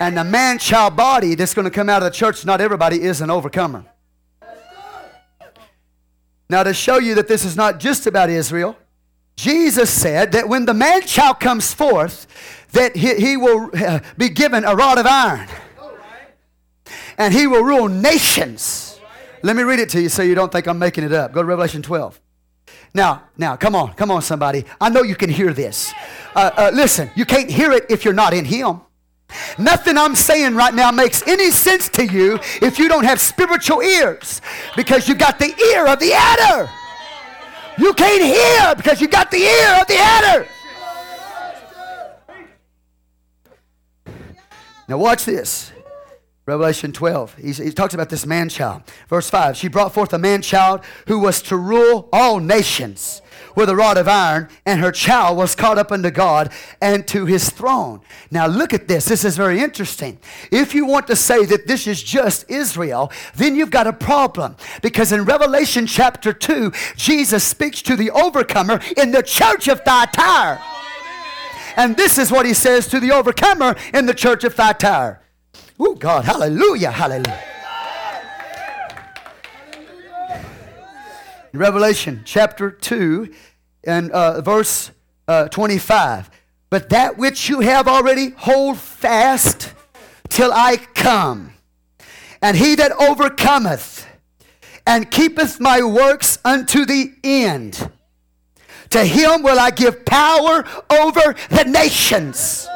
And the man child body that's going to come out of the church, not everybody is an overcomer. Now, to show you that this is not just about Israel, Jesus said that when the man child comes forth, that he, he will uh, be given a rod of iron. And he will rule nations. Let me read it to you so you don't think I'm making it up. Go to Revelation 12. Now, now, come on, come on, somebody. I know you can hear this. Uh, uh, listen, you can't hear it if you're not in Him. Nothing I'm saying right now makes any sense to you if you don't have spiritual ears because you got the ear of the adder. You can't hear because you got the ear of the adder. Now, watch this. Revelation 12. He's, he talks about this man child. Verse 5 She brought forth a man child who was to rule all nations with a rod of iron, and her child was caught up unto God and to his throne. Now, look at this. This is very interesting. If you want to say that this is just Israel, then you've got a problem. Because in Revelation chapter 2, Jesus speaks to the overcomer in the church of Thyatira. And this is what he says to the overcomer in the church of Thyatira. Oh, God, hallelujah, hallelujah. In Revelation chapter 2 and uh, verse uh, 25. But that which you have already, hold fast till I come. And he that overcometh and keepeth my works unto the end, to him will I give power over the nations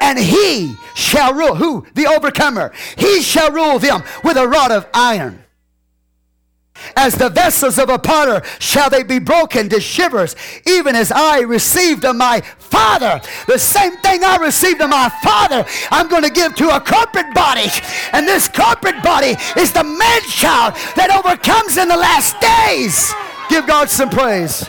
and he shall rule. Who? The overcomer. He shall rule them with a rod of iron. As the vessels of a potter shall they be broken to shivers, even as I received of my Father. The same thing I received of my Father, I'm going to give to a corporate body. And this corporate body is the man child that overcomes in the last days. Give God some praise.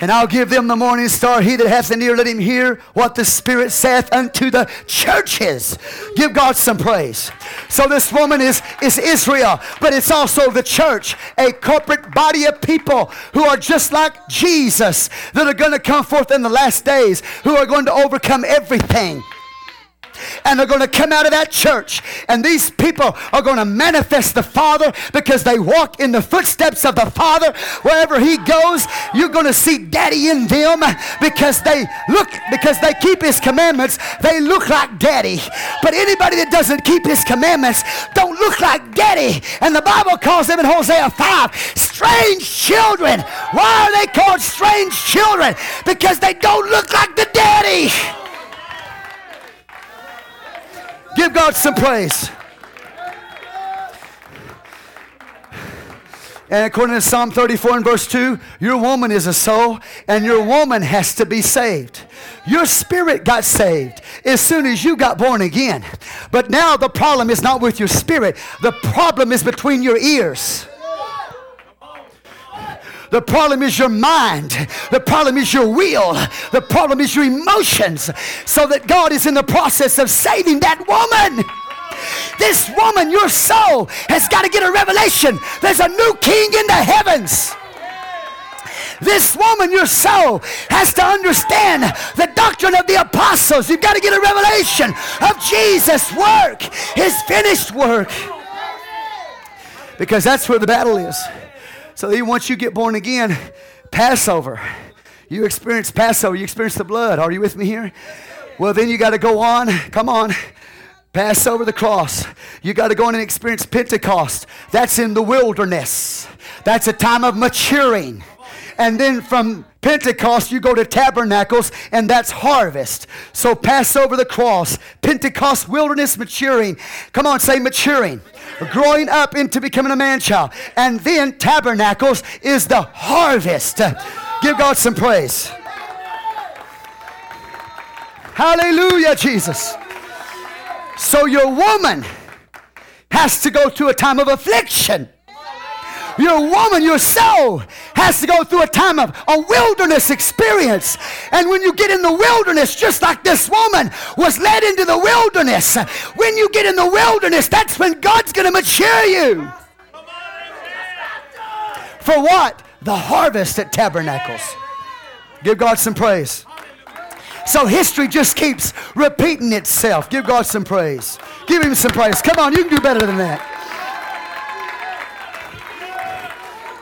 And I'll give them the morning star. He that hath an ear, let him hear what the Spirit saith unto the churches. Give God some praise. So this woman is, is Israel, but it's also the church, a corporate body of people who are just like Jesus, that are going to come forth in the last days, who are going to overcome everything and they're going to come out of that church. And these people are going to manifest the Father because they walk in the footsteps of the Father. Wherever He goes, you're going to see Daddy in them because they look, because they keep His commandments, they look like Daddy. But anybody that doesn't keep His commandments don't look like Daddy. And the Bible calls them in Hosea 5 strange children. Why are they called strange children? Because they don't look like the Daddy. Give God some praise. And according to Psalm 34 and verse 2, your woman is a soul, and your woman has to be saved. Your spirit got saved as soon as you got born again. But now the problem is not with your spirit, the problem is between your ears. The problem is your mind. The problem is your will. The problem is your emotions. So that God is in the process of saving that woman. This woman, your soul, has got to get a revelation. There's a new king in the heavens. This woman, your soul, has to understand the doctrine of the apostles. You've got to get a revelation of Jesus' work, his finished work. Because that's where the battle is. So once you get born again, Passover. You experience Passover, you experience the blood. Are you with me here? Well, then you got to go on. Come on. Pass over the cross. You got to go and experience Pentecost. That's in the wilderness. That's a time of maturing. And then from Pentecost, you go to tabernacles, and that's harvest. So pass over the cross. Pentecost, wilderness, maturing. Come on, say maturing growing up into becoming a man child. And then tabernacles is the harvest. Give God some praise. Hallelujah, Jesus. So your woman has to go through a time of affliction. Your woman, your soul, has to go through a time of a wilderness experience. And when you get in the wilderness, just like this woman was led into the wilderness, when you get in the wilderness, that's when God's going to mature you. For what? The harvest at tabernacles. Give God some praise. So history just keeps repeating itself. Give God some praise. Give him some praise. Come on, you can do better than that.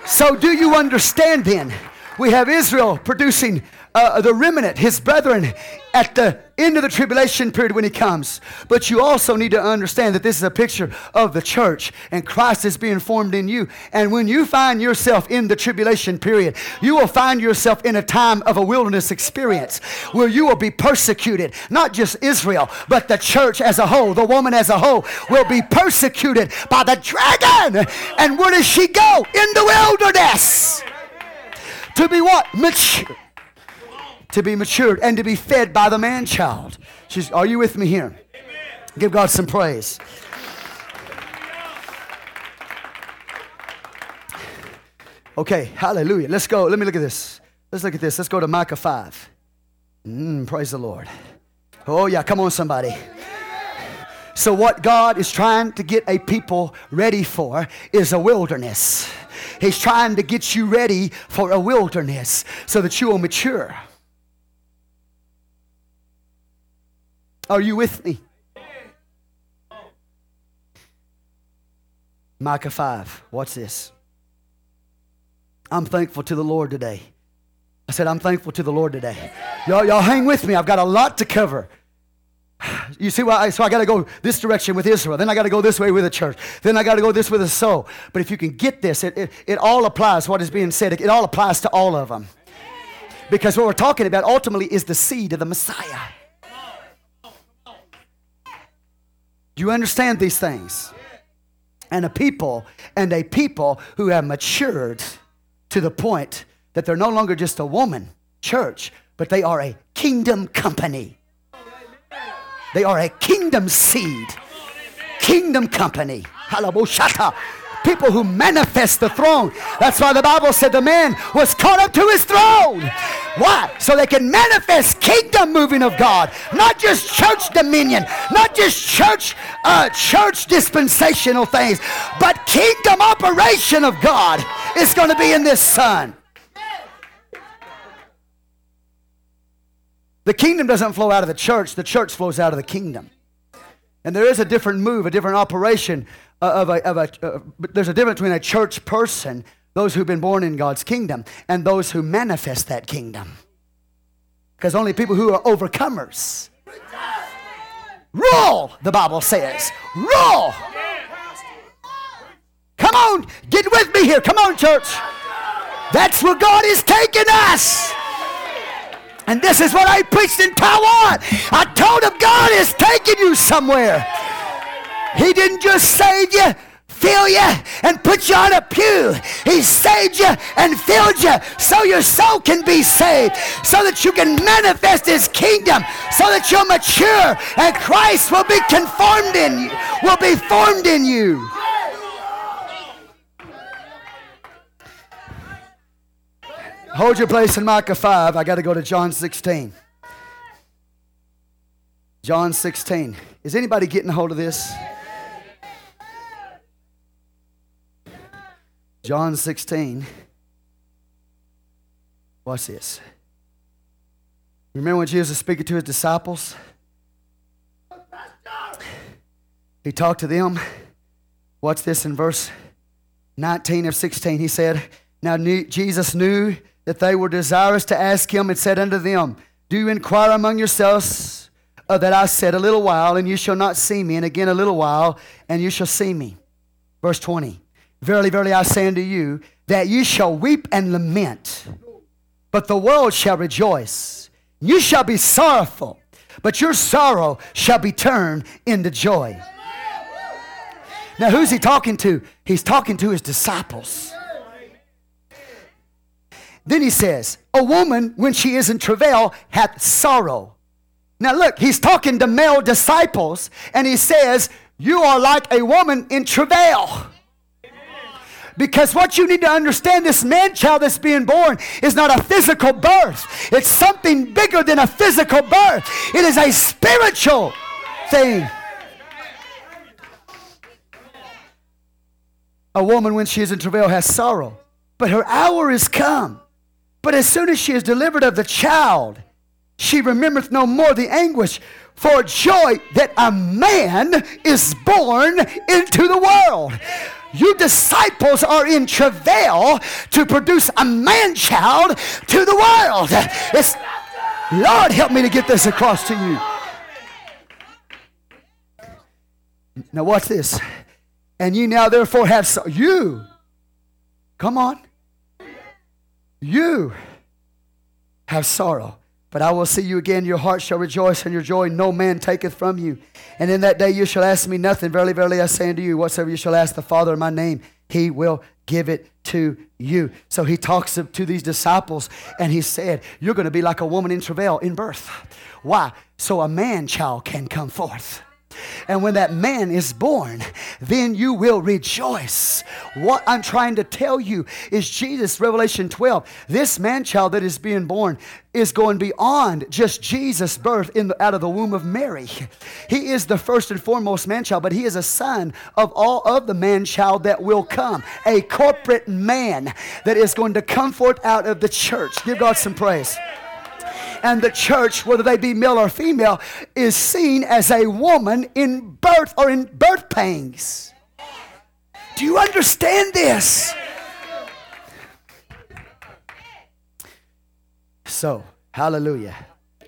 So, do you understand then? We have Israel producing uh, the remnant, his brethren, at the end of the tribulation period when he comes. But you also need to understand that this is a picture of the church and Christ is being formed in you. And when you find yourself in the tribulation period, you will find yourself in a time of a wilderness experience where you will be persecuted. Not just Israel, but the church as a whole, the woman as a whole, will be persecuted by the dragon. And where does she go? In the wilderness. To be what? Mature to be matured and to be fed by the man child. She's, are you with me here? Give God some praise. Okay, hallelujah. Let's go. Let me look at this. Let's look at this. Let's go to Micah 5. Mm, praise the Lord. Oh, yeah, come on, somebody. So, what God is trying to get a people ready for is a wilderness. He's trying to get you ready for a wilderness so that you will mature. Are you with me? Micah 5. What's this? I'm thankful to the Lord today. I said, I'm thankful to the Lord today. Y'all, y'all hang with me. I've got a lot to cover. You see why? So I got to go this direction with Israel. Then I got to go this way with the church. Then I got to go this way with the soul. But if you can get this, it, it, it all applies. What is being said, it, it all applies to all of them. Because what we're talking about ultimately is the seed of the Messiah. Do you understand these things? And a people, and a people who have matured to the point that they're no longer just a woman church, but they are a kingdom company. They are a kingdom seed, kingdom company. People who manifest the throne. That's why the Bible said the man was caught up to his throne. Why? So they can manifest kingdom moving of God, not just church dominion, not just church uh, church dispensational things, but kingdom operation of God is going to be in this son. The kingdom doesn't flow out of the church, the church flows out of the kingdom. And there is a different move, a different operation uh, of a, of a uh, there's a difference between a church person, those who've been born in God's kingdom, and those who manifest that kingdom. Because only people who are overcomers rule, the Bible says. Rule. Come on, get with me here. Come on, church. That's where God is taking us. And this is what I preached in Taiwan. I told him God is taking you somewhere. He didn't just save you, fill you, and put you on a pew. He saved you and filled you so your soul can be saved, so that you can manifest His kingdom, so that you'll mature and Christ will be conformed in you, will be formed in you. Hold your place in Micah 5. I got to go to John 16. John 16. Is anybody getting a hold of this? John 16. Watch this. Remember when Jesus was speaking to his disciples? He talked to them. Watch this in verse 19 of 16. He said, Now Jesus knew that they were desirous to ask him and said unto them, Do you inquire among yourselves uh, that I said a little while, and you shall not see me, and again a little while, and you shall see me? Verse 20 Verily, verily, I say unto you, that you shall weep and lament, but the world shall rejoice. You shall be sorrowful, but your sorrow shall be turned into joy. Now, who's he talking to? He's talking to his disciples. Then he says, A woman, when she is in travail, hath sorrow. Now look, he's talking to male disciples, and he says, You are like a woman in travail. Because what you need to understand this man child that's being born is not a physical birth, it's something bigger than a physical birth, it is a spiritual thing. A woman, when she is in travail, has sorrow, but her hour is come. But as soon as she is delivered of the child, she remembereth no more the anguish for joy that a man is born into the world. You disciples are in travail to produce a man child to the world. It's, Lord, help me to get this across to you. Now, watch this. And you now, therefore, have so, you. Come on. You have sorrow, but I will see you again. Your heart shall rejoice, and your joy no man taketh from you. And in that day you shall ask me nothing. Verily, verily, I say unto you, whatsoever you shall ask the Father in my name, he will give it to you. So he talks to these disciples and he said, You're going to be like a woman in travail in birth. Why? So a man child can come forth. And when that man is born, then you will rejoice. What I'm trying to tell you is Jesus, Revelation 12, this man child that is being born is going beyond just Jesus' birth in the, out of the womb of Mary. He is the first and foremost man child, but he is a son of all of the man child that will come, a corporate man that is going to come forth out of the church. Give God some praise and the church, whether they be male or female, is seen as a woman in birth or in birth pangs. Do you understand this? So, hallelujah.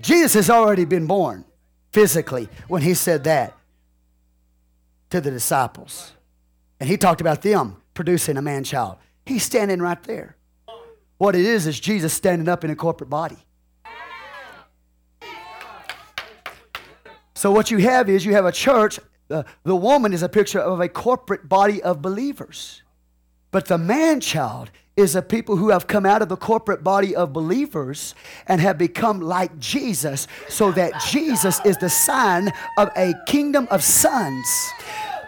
Jesus has already been born physically when he said that to the disciples. And he talked about them producing a man child. He's standing right there. What it is is Jesus standing up in a corporate body. So, what you have is you have a church. Uh, the woman is a picture of a corporate body of believers. But the man child is a people who have come out of the corporate body of believers and have become like Jesus, so that Jesus is the sign of a kingdom of sons.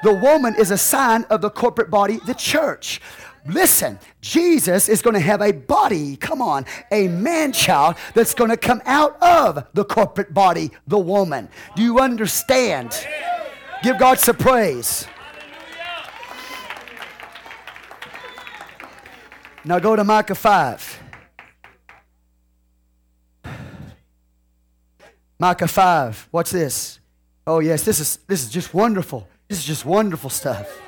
The woman is a sign of the corporate body, the church. Listen, Jesus is going to have a body, come on, a man child that's going to come out of the corporate body, the woman. Do you understand? Give God some praise. Now go to Micah 5. Micah 5. What's this? Oh yes, this is this is just wonderful. This is just wonderful stuff.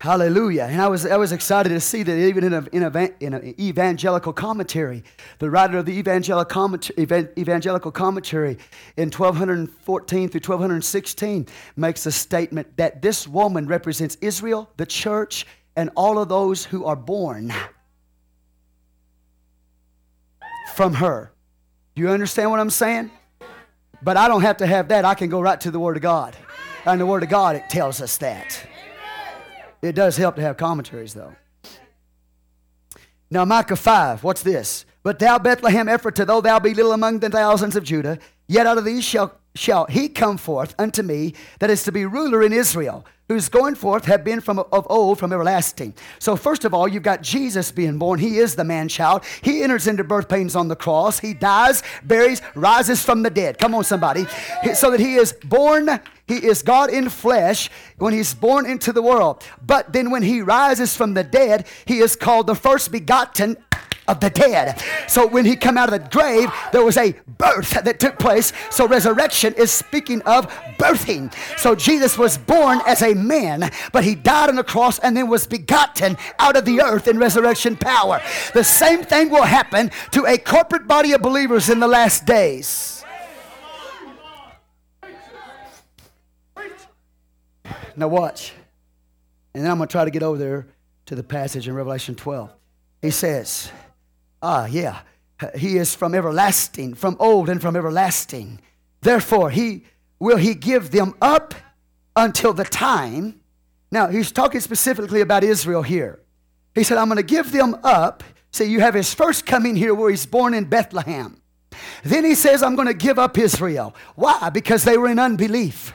Hallelujah. And I was, I was excited to see that even in, a, in, a, in an evangelical commentary, the writer of the evangelical commentary, evangelical commentary in 1214 through 1216 makes a statement that this woman represents Israel, the church, and all of those who are born from her. Do you understand what I'm saying? But I don't have to have that. I can go right to the Word of God. And the Word of God, it tells us that. It does help to have commentaries, though. Now, Micah 5, what's this? But thou, Bethlehem Ephratah, though thou be little among the thousands of Judah, yet out of these shall, shall he come forth unto me that is to be ruler in Israel whose going forth have been from of old from everlasting. So first of all, you've got Jesus being born. He is the man child. He enters into birth pains on the cross. He dies, buries, rises from the dead. Come on, somebody. So that he is born, he is God in flesh when he's born into the world. But then when he rises from the dead, he is called the first begotten of the dead. So when he come out of the grave, there was a birth that took place. So resurrection is speaking of birthing. So Jesus was born as a man, but he died on the cross and then was begotten out of the earth in resurrection power. The same thing will happen to a corporate body of believers in the last days. Now watch. And then I'm going to try to get over there to the passage in Revelation 12. He says, Ah, yeah. He is from everlasting, from old and from everlasting. Therefore, he will he give them up until the time. Now, he's talking specifically about Israel here. He said, I'm going to give them up. See, you have his first coming here where he's born in Bethlehem. Then he says, I'm going to give up Israel. Why? Because they were in unbelief.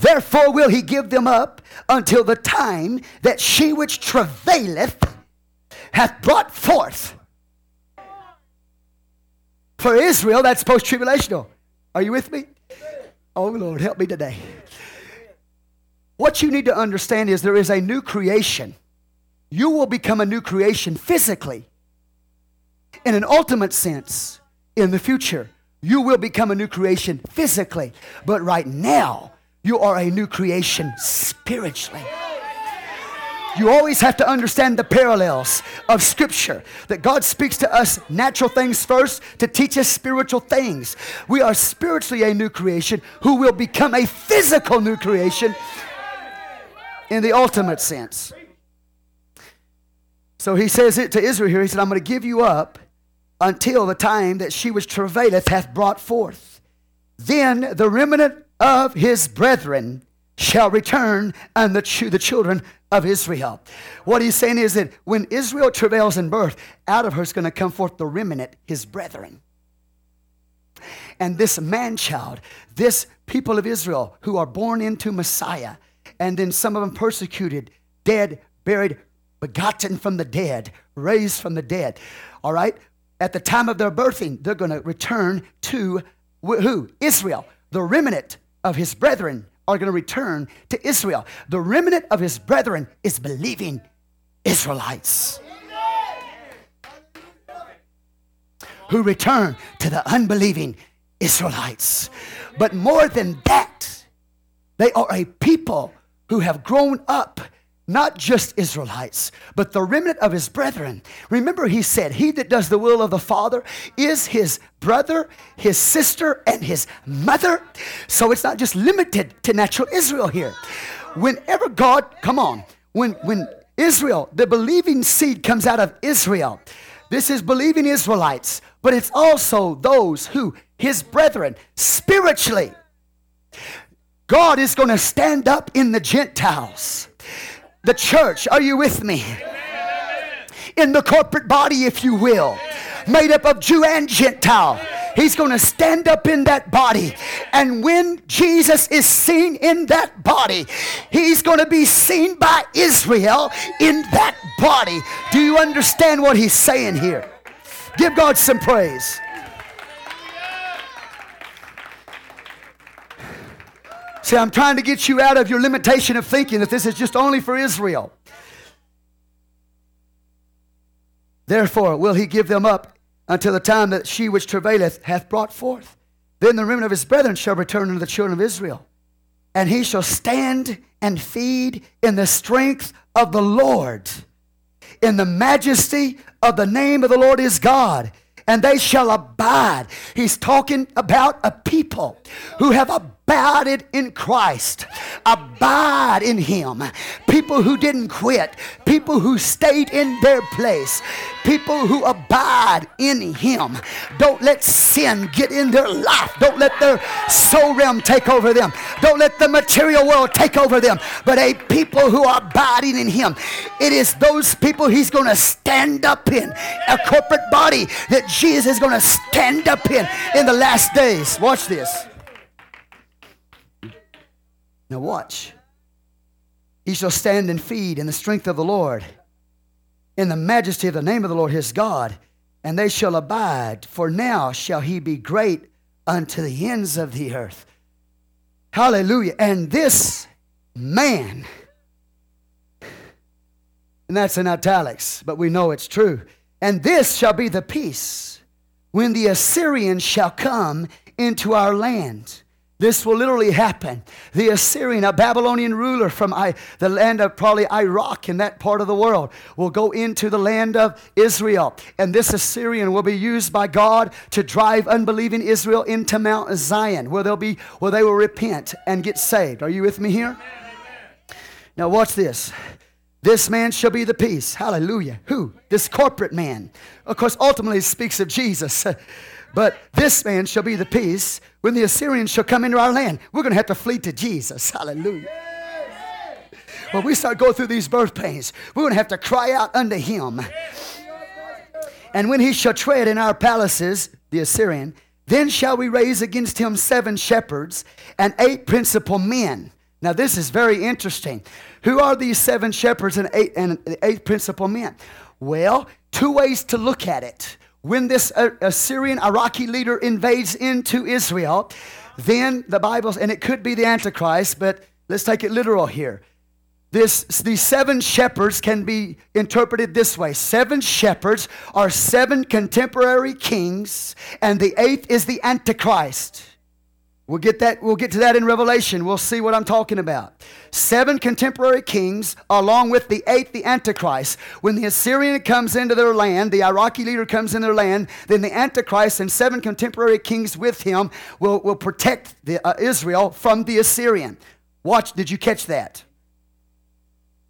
Therefore will he give them up until the time that she which travaileth hath brought forth. For Israel, that's post tribulational. Are you with me? Oh, Lord, help me today. What you need to understand is there is a new creation. You will become a new creation physically. In an ultimate sense, in the future, you will become a new creation physically. But right now, you are a new creation spiritually. You always have to understand the parallels of Scripture that God speaks to us natural things first to teach us spiritual things. We are spiritually a new creation who will become a physical new creation in the ultimate sense. So he says it to Israel here. He said, I'm going to give you up until the time that she which travaileth hath brought forth. Then the remnant of his brethren shall return and the, ch- the children of Israel. What he's saying is that when Israel travails in birth, out of her is going to come forth the remnant, his brethren. And this man child, this people of Israel who are born into Messiah, and then some of them persecuted, dead, buried, begotten from the dead, raised from the dead. All right? At the time of their birthing, they're going to return to who? Israel, the remnant of his brethren are going to return to Israel. The remnant of his brethren is believing Israelites who return to the unbelieving Israelites. But more than that, they are a people who have grown up not just Israelites, but the remnant of his brethren. Remember, he said, He that does the will of the Father is his brother, his sister, and his mother. So it's not just limited to natural Israel here. Whenever God, come on, when, when Israel, the believing seed comes out of Israel, this is believing Israelites, but it's also those who, his brethren, spiritually, God is going to stand up in the Gentiles the church. Are you with me? In the corporate body, if you will, made up of Jew and Gentile. He's going to stand up in that body. And when Jesus is seen in that body, he's going to be seen by Israel in that body. Do you understand what he's saying here? Give God some praise. See, I'm trying to get you out of your limitation of thinking that this is just only for Israel. Therefore, will he give them up until the time that she which travaileth hath brought forth? Then the remnant of his brethren shall return unto the children of Israel. And he shall stand and feed in the strength of the Lord, in the majesty of the name of the Lord is God and they shall abide. He's talking about a people who have abided in Christ, abide in Him. People who didn't quit, people who stayed in their place, people who abide in Him. Don't let sin get in their life. Don't let their soul realm take over them. Don't let the material world take over them. But a people who are abiding in Him. It is those people He's going to stand up in a corporate body that Jesus is going to stand up in in the last days. Watch this. Now, watch. He shall stand and feed in the strength of the Lord, in the majesty of the name of the Lord his God, and they shall abide, for now shall he be great unto the ends of the earth. Hallelujah. And this man, and that's in italics, but we know it's true. And this shall be the peace when the Assyrians shall come into our land. This will literally happen. The Assyrian, a Babylonian ruler from I, the land of probably Iraq in that part of the world, will go into the land of Israel. And this Assyrian will be used by God to drive unbelieving Israel into Mount Zion, where they'll be, where they will repent and get saved. Are you with me here? Now watch this. This man shall be the peace. Hallelujah. Who? This corporate man. Of course, ultimately speaks of Jesus. But this man shall be the peace when the Assyrians shall come into our land. We're going to have to flee to Jesus. Hallelujah. When we start going through these birth pains, we're going to have to cry out unto him. And when he shall tread in our palaces, the Assyrian, then shall we raise against him seven shepherds and eight principal men. Now, this is very interesting. Who are these seven shepherds and eight, and eight principal men? Well, two ways to look at it when this uh, Assyrian Iraqi leader invades into Israel, then the Bible, and it could be the Antichrist, but let's take it literal here. This, these seven shepherds can be interpreted this way seven shepherds are seven contemporary kings, and the eighth is the Antichrist. We'll get that we'll get to that in Revelation. We'll see what I'm talking about. Seven contemporary kings along with the eighth the antichrist. When the Assyrian comes into their land, the Iraqi leader comes in their land, then the antichrist and seven contemporary kings with him will, will protect the, uh, Israel from the Assyrian. Watch, did you catch that?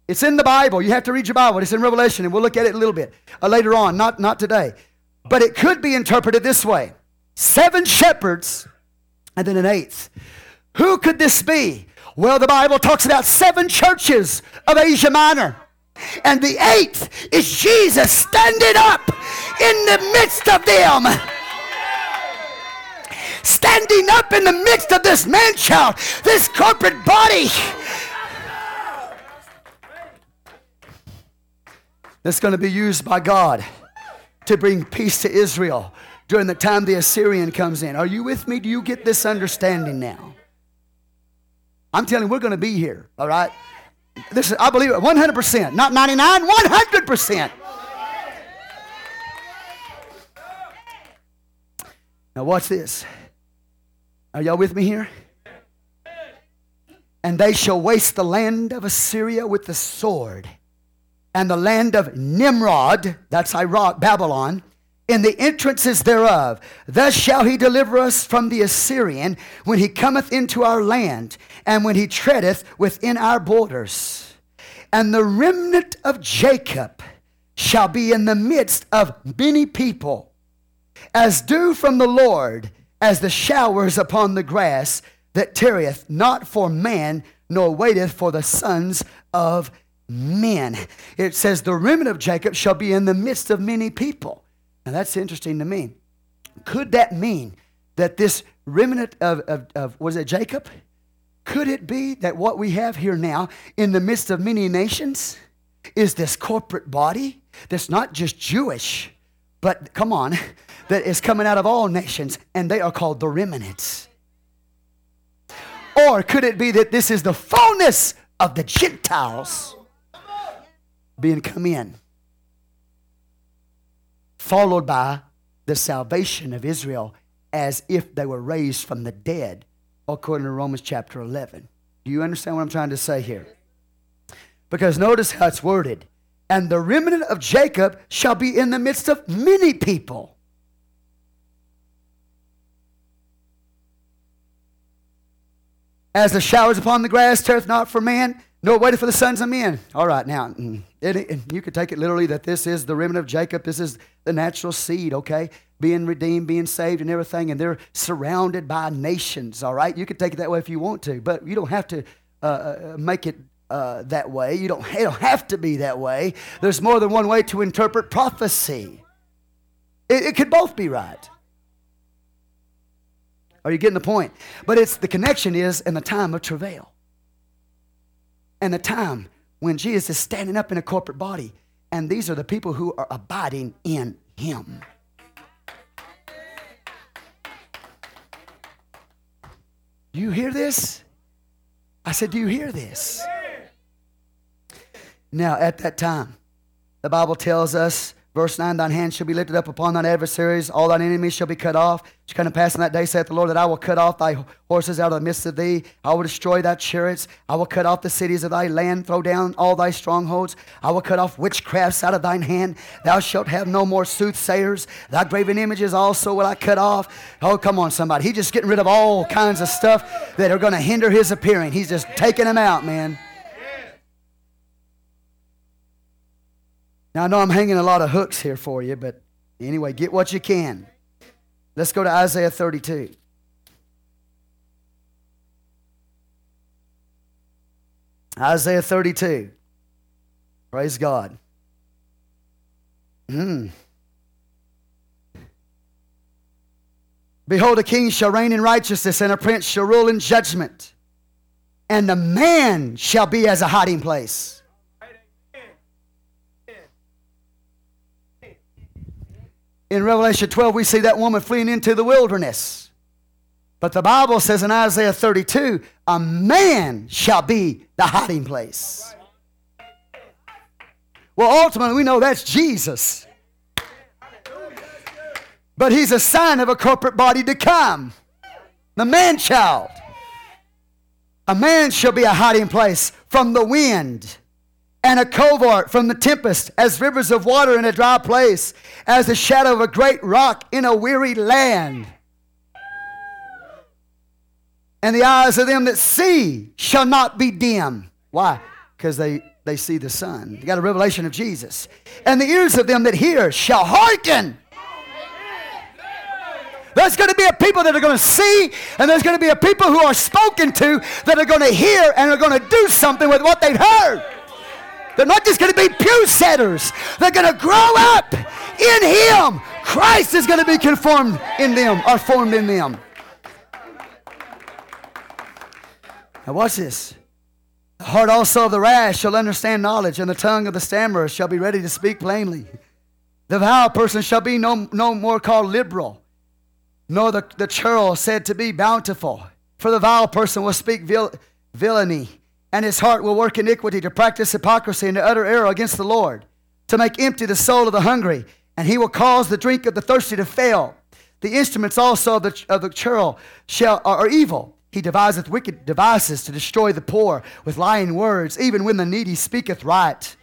It's in the Bible. You have to read your Bible. It's in Revelation and we'll look at it a little bit uh, later on, not not today. But it could be interpreted this way. Seven shepherds and then an eighth. Who could this be? Well, the Bible talks about seven churches of Asia Minor. And the eighth is Jesus standing up in the midst of them. Standing up in the midst of this man child, this corporate body. That's going to be used by God to bring peace to Israel during the time the Assyrian comes in. Are you with me? Do you get this understanding now? I'm telling you, we're going to be here, all right? This is, I believe it 100%, not 99, 100%. Now, watch this. Are y'all with me here? And they shall waste the land of Assyria with the sword, and the land of Nimrod, that's Iraq, Babylon, in the entrances thereof. Thus shall he deliver us from the Assyrian when he cometh into our land, and when he treadeth within our borders. And the remnant of Jacob shall be in the midst of many people, as dew from the Lord, as the showers upon the grass that tarrieth not for man, nor waiteth for the sons of men. It says, The remnant of Jacob shall be in the midst of many people. Now that's interesting to me. Could that mean that this remnant of, of, of was it Jacob? Could it be that what we have here now in the midst of many nations is this corporate body that's not just Jewish, but come on, that is coming out of all nations, and they are called the remnants? Or could it be that this is the fullness of the Gentiles being come in? Followed by the salvation of Israel as if they were raised from the dead, according to Romans chapter 11. Do you understand what I'm trying to say here? Because notice how it's worded. And the remnant of Jacob shall be in the midst of many people. As the showers upon the grass teareth not for man, nor waiteth for the sons of men. All right, now, mm, it, it, you could take it literally that this is the remnant of Jacob. This is the natural seed, okay? Being redeemed, being saved, and everything. And they're surrounded by nations, all right? You could take it that way if you want to, but you don't have to uh, uh make it uh, that way. You don't, don't have to be that way. There's more than one way to interpret prophecy. It, it could both be right. Are you getting the point? But it's the connection is in the time of travail and the time when Jesus is standing up in a corporate body, and these are the people who are abiding in Him. You hear this? I said, Do you hear this? Now, at that time, the Bible tells us Verse 9, thine hand shall be lifted up upon thine adversaries, all thine enemies shall be cut off. It shall come to pass in that day, saith the Lord, that I will cut off thy horses out of the midst of thee. I will destroy thy chariots. I will cut off the cities of thy land, throw down all thy strongholds. I will cut off witchcrafts out of thine hand. Thou shalt have no more soothsayers. Thy graven images also will I cut off. Oh, come on, somebody. He's just getting rid of all kinds of stuff that are going to hinder his appearing. He's just taking them out, man. Now, I know I'm hanging a lot of hooks here for you, but anyway, get what you can. Let's go to Isaiah 32. Isaiah 32. Praise God. Mm. Behold, a king shall reign in righteousness, and a prince shall rule in judgment. And the man shall be as a hiding place. In Revelation 12, we see that woman fleeing into the wilderness. But the Bible says in Isaiah 32, a man shall be the hiding place. Well, ultimately, we know that's Jesus. But he's a sign of a corporate body to come. The man child. A man shall be a hiding place from the wind and a covert from the tempest, as rivers of water in a dry place, as the shadow of a great rock in a weary land. And the eyes of them that see shall not be dim. Why? Because they, they see the sun. You got a revelation of Jesus. And the ears of them that hear shall hearken. There's going to be a people that are going to see, and there's going to be a people who are spoken to that are going to hear and are going to do something with what they've heard. They're not just going to be pew setters. They're going to grow up in Him. Christ is going to be conformed in them or formed in them. Now, watch this. The heart also of the rash shall understand knowledge, and the tongue of the stammerer shall be ready to speak plainly. The vile person shall be no, no more called liberal, nor the, the churl said to be bountiful. For the vile person will speak vil, villainy, and his heart will work iniquity to practice hypocrisy and to utter error against the Lord, to make empty the soul of the hungry, and he will cause the drink of the thirsty to fail. The instruments also of the, of the churl shall, are, are evil he deviseth wicked devices to destroy the poor with lying words, even when the needy speaketh right.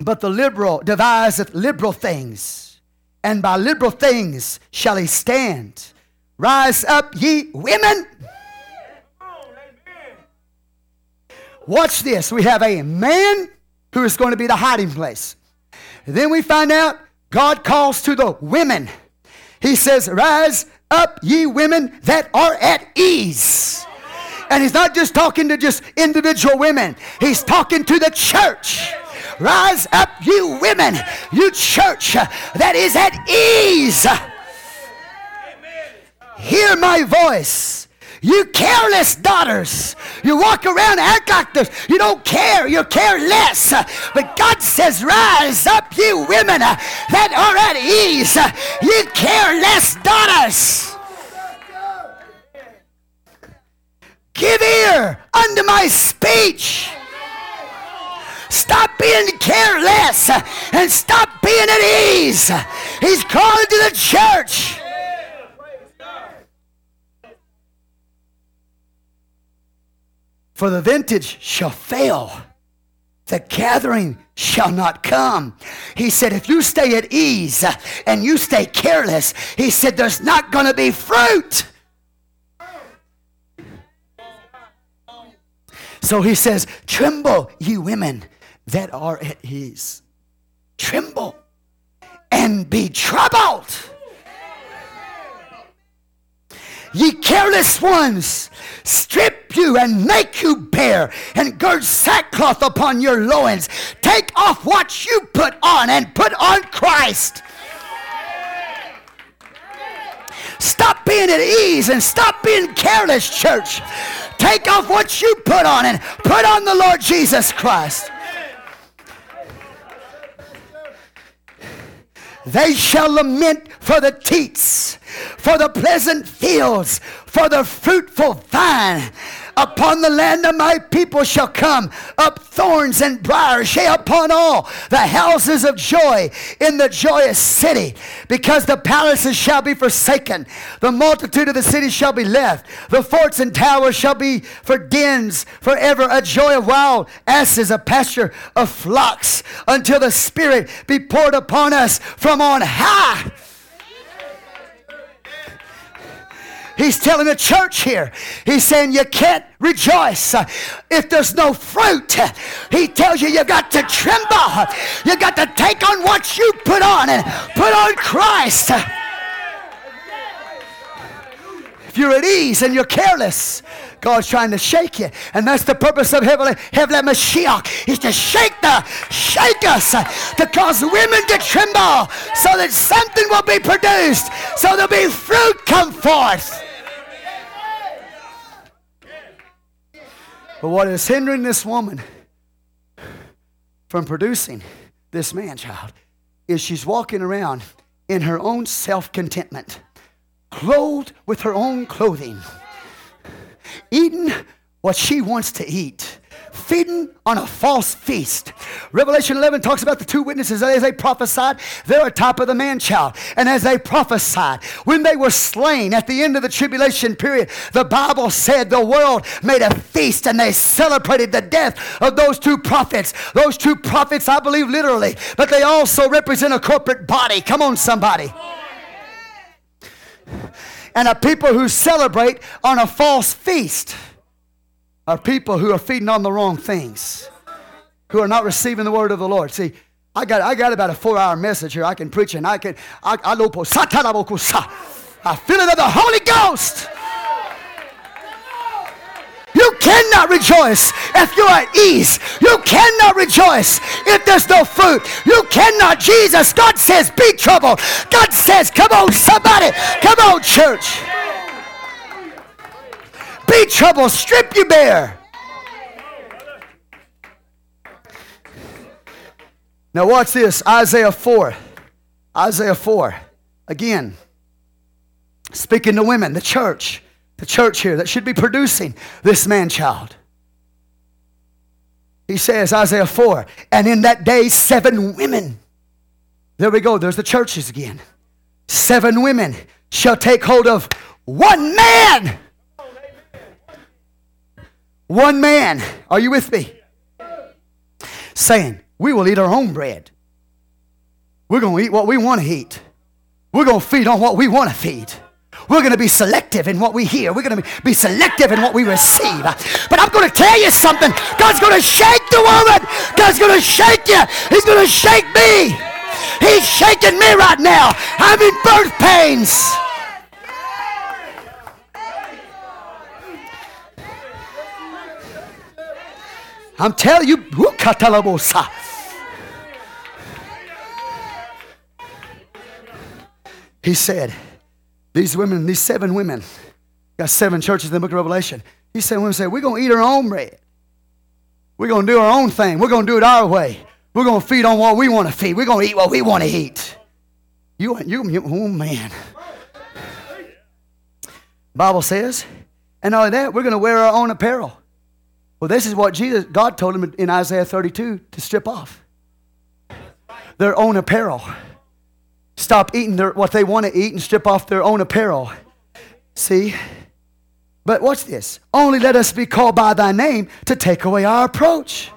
But the liberal deviseth liberal things, and by liberal things shall he stand. Rise up, ye women. Watch this. We have a man who is going to be the hiding place. Then we find out God calls to the women. He says, Rise up, ye women that are at ease. And he's not just talking to just individual women, he's talking to the church. Rise up, you women, you church that is at ease. Hear my voice. You careless daughters. You walk around act like this. You don't care. You care less. But God says, Rise up, you women that are at ease. You careless daughters. Give ear unto my speech. Stop being careless and stop being at ease. He's calling to the church. For the vintage shall fail, the gathering shall not come. He said, if you stay at ease and you stay careless, he said, there's not going to be fruit. So he says, Tremble, ye women that are at ease. Tremble and be troubled. Ye careless ones, strip you and make you bare, and gird sackcloth upon your loins. Take off what you put on and put on Christ. Stop being at ease and stop being careless, church. Take off what you put on and put on the Lord Jesus Christ. They shall lament for the teats, for the pleasant fields, for the fruitful vine. Upon the land of my people shall come up thorns and briars, yea, upon all the houses of joy in the joyous city, because the palaces shall be forsaken, the multitude of the cities shall be left, the forts and towers shall be for dens forever, a joy of wild asses, a pasture of flocks, until the Spirit be poured upon us from on high. He's telling the church here. He's saying you can't rejoice uh, if there's no fruit. He tells you you got to tremble. You got to take on what you put on and put on Christ. If you're at ease and you're careless, God's trying to shake you. And that's the purpose of heavenly, heavenly Mashiach, is to shake the, shake us, uh, to cause women to tremble so that something will be produced, so there'll be fruit come forth. But what is hindering this woman from producing this man child is she's walking around in her own self contentment, clothed with her own clothing, eating what she wants to eat feeding on a false feast. Revelation 11 talks about the two witnesses as they prophesied, they're a type of the man child. And as they prophesied, when they were slain at the end of the tribulation period, the Bible said the world made a feast and they celebrated the death of those two prophets. Those two prophets, I believe literally, but they also represent a corporate body. Come on, somebody and a people who celebrate on a false feast are people who are feeding on the wrong things, who are not receiving the word of the Lord. See, I got, I got about a four hour message here. I can preach and I can, I, I I feel it of the Holy Ghost. You cannot rejoice if you're at ease. You cannot rejoice if there's no fruit. You cannot. Jesus, God says, be troubled. God says, come on, somebody. Come on, church. Be trouble, Strip you bare. Now, watch this Isaiah 4. Isaiah 4. Again, speaking to women, the church the church here that should be producing this man child. He says, Isaiah 4, and in that day, seven women. There we go, there's the churches again. Seven women shall take hold of one man. One man. Are you with me? Saying, we will eat our own bread. We're going to eat what we want to eat. We're going to feed on what we want to feed. We're going to be selective in what we hear. We're going to be selective in what we receive. But I'm going to tell you something. God's going to shake the woman. God's going to shake you. He's going to shake me. He's shaking me right now. I'm in birth pains. I'm telling you, he said, these women, these seven women, got seven churches in the book of Revelation. He said, women say, we're going to eat our own bread. We're going to do our own thing. We're going to do it our way. We're going to feed on what we want to feed. We're going to eat what we want to eat. You, you, you oh man. Bible says, and not only that, we're going to wear our own apparel. Well, this is what Jesus, God told him in Isaiah 32 to strip off their own apparel stop eating their, what they want to eat and strip off their own apparel. See? But watch this. Only let us be called by thy name to take away our approach.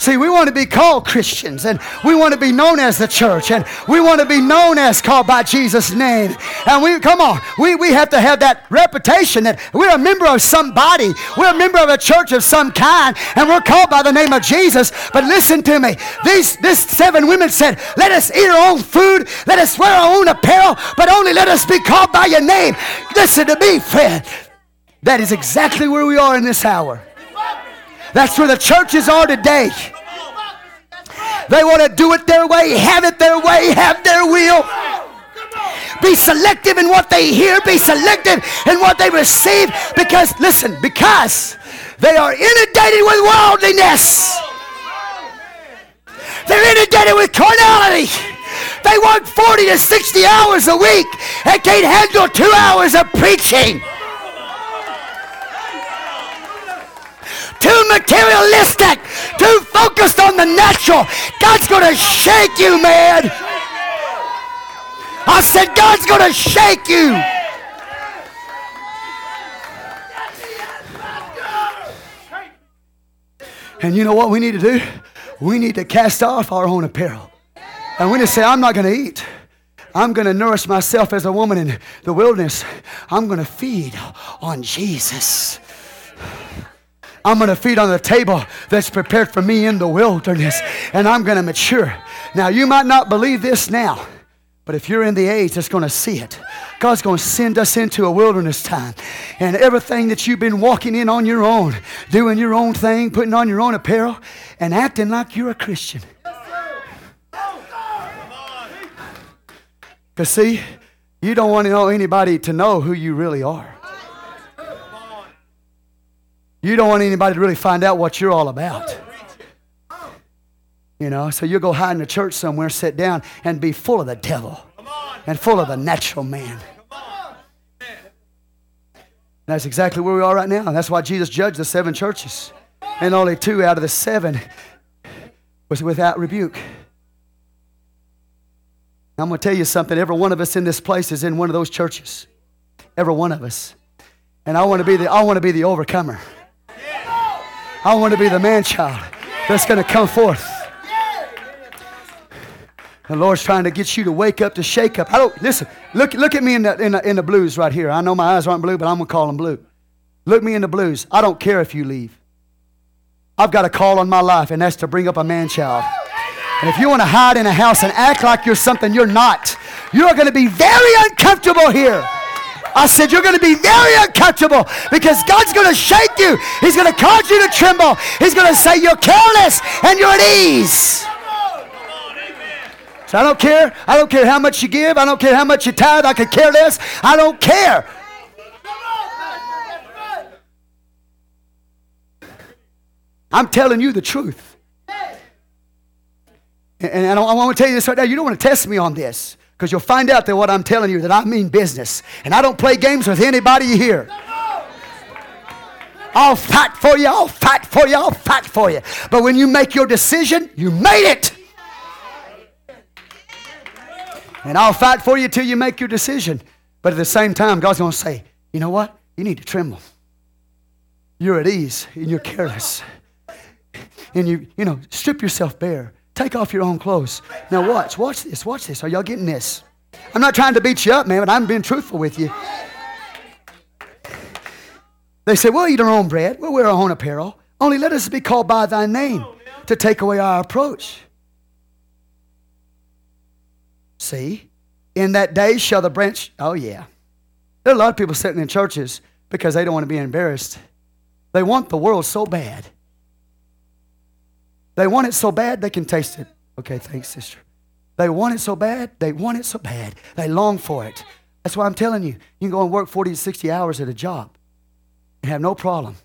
See, we want to be called Christians and we want to be known as the church and we want to be known as called by Jesus' name. And we, come on, we, we have to have that reputation that we're a member of somebody. We're a member of a church of some kind and we're called by the name of Jesus. But listen to me. These, this seven women said, let us eat our own food. Let us wear our own apparel, but only let us be called by your name. Listen to me, friend. That is exactly where we are in this hour. That's where the churches are today. They want to do it their way, have it their way, have their will. Be selective in what they hear, be selective in what they receive. Because, listen, because they are inundated with worldliness. They're inundated with carnality. They work 40 to 60 hours a week and can't handle two hours of preaching. Too materialistic, too focused on the natural. God's going to shake you, man. I said, God's going to shake you. And you know what we need to do? We need to cast off our own apparel. And we need to say, I'm not going to eat. I'm going to nourish myself as a woman in the wilderness. I'm going to feed on Jesus. I'm going to feed on the table that's prepared for me in the wilderness, and I'm going to mature. Now, you might not believe this now, but if you're in the age that's going to see it, God's going to send us into a wilderness time. And everything that you've been walking in on your own, doing your own thing, putting on your own apparel, and acting like you're a Christian. Because, see, you don't want to know anybody to know who you really are. You don't want anybody to really find out what you're all about. You know, so you'll go hide in a church somewhere, sit down, and be full of the devil and full of the natural man. That's exactly where we are right now. And That's why Jesus judged the seven churches. And only two out of the seven was without rebuke. I'm going to tell you something. Every one of us in this place is in one of those churches. Every one of us. And I want to be the, I want to be the overcomer. I want to be the man child that's going to come forth. The Lord's trying to get you to wake up, to shake up. I don't listen. Look, look at me in the, in the in the blues right here. I know my eyes aren't blue, but I'm gonna call them blue. Look me in the blues. I don't care if you leave. I've got a call on my life, and that's to bring up a man child. And if you want to hide in a house and act like you're something you're not, You are going to be very uncomfortable here. I said, You're going to be very uncomfortable because God's going to shake you. He's going to cause you to tremble. He's going to say, You're careless and you're at ease. So I don't care. I don't care how much you give. I don't care how much you tithe. I could care less. I don't care. I'm telling you the truth. And I, I want to tell you this right now. You don't want to test me on this because you'll find out that what I'm telling you that I mean business. And I don't play games with anybody here. I'll fight for you. I'll fight for you. I'll fight for you. But when you make your decision, you made it. And I'll fight for you till you make your decision. But at the same time, God's going to say, you know what? You need to tremble. You're at ease and you're careless. And you, you know, strip yourself bare. Take off your own clothes. Now watch, watch this, watch this. Are y'all getting this? I'm not trying to beat you up, man, but I'm being truthful with you. They say, We'll eat our own bread, we'll wear our own apparel. Only let us be called by thy name to take away our approach. See, in that day shall the branch, oh yeah. There are a lot of people sitting in churches because they don't want to be embarrassed. They want the world so bad. They want it so bad they can taste it. Okay, thanks, sister. They want it so bad, they want it so bad. They long for it. That's why I'm telling you, you can go and work 40 to 60 hours at a job and have no problem.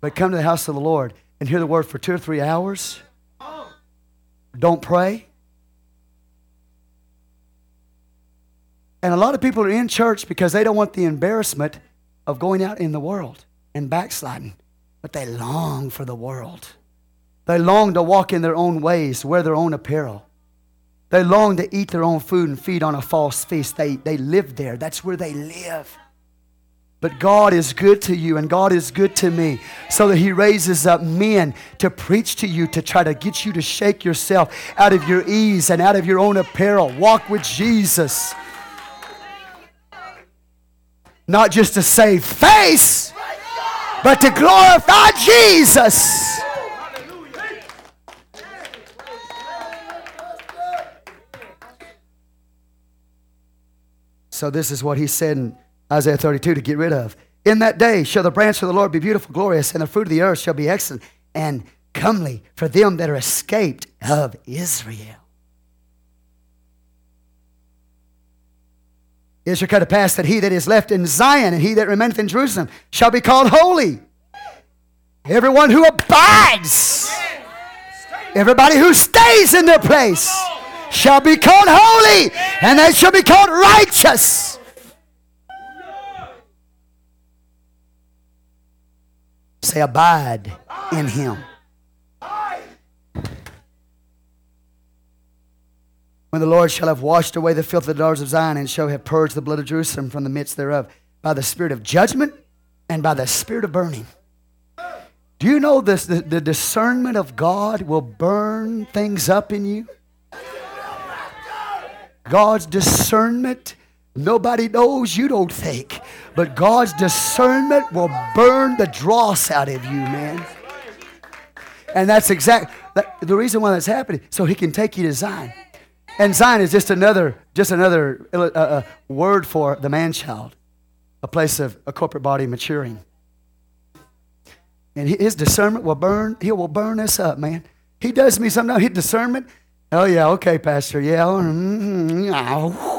But come to the house of the Lord and hear the word for two or three hours. Don't pray. And a lot of people are in church because they don't want the embarrassment of going out in the world and backsliding, but they long for the world. They long to walk in their own ways, wear their own apparel. They long to eat their own food and feed on a false feast. They, they live there. That's where they live. But God is good to you and God is good to me so that He raises up men to preach to you, to try to get you to shake yourself out of your ease and out of your own apparel. Walk with Jesus not just to save face, but to glorify Jesus. So, this is what he said in Isaiah 32 to get rid of. In that day shall the branch of the Lord be beautiful, glorious, and the fruit of the earth shall be excellent and comely for them that are escaped of Israel. It shall come to pass that he that is left in Zion and he that remaineth in Jerusalem shall be called holy. Everyone who abides, everybody who stays in their place shall be called holy, and they shall be called righteous. Say, abide in him. when the Lord shall have washed away the filth of the daughters of Zion and shall have purged the blood of Jerusalem from the midst thereof by the spirit of judgment and by the spirit of burning. Do you know this, the, the discernment of God will burn things up in you? God's discernment, nobody knows, you don't think. But God's discernment will burn the dross out of you, man. And that's exactly the reason why that's happening, so he can take you to Zion. And Zion is just another, just another uh, uh, word for the man child, a place of a corporate body maturing. And his discernment will burn, he will burn us up, man. He does me sometimes, his discernment. Oh, yeah, okay, Pastor. Yeah. Mm-hmm.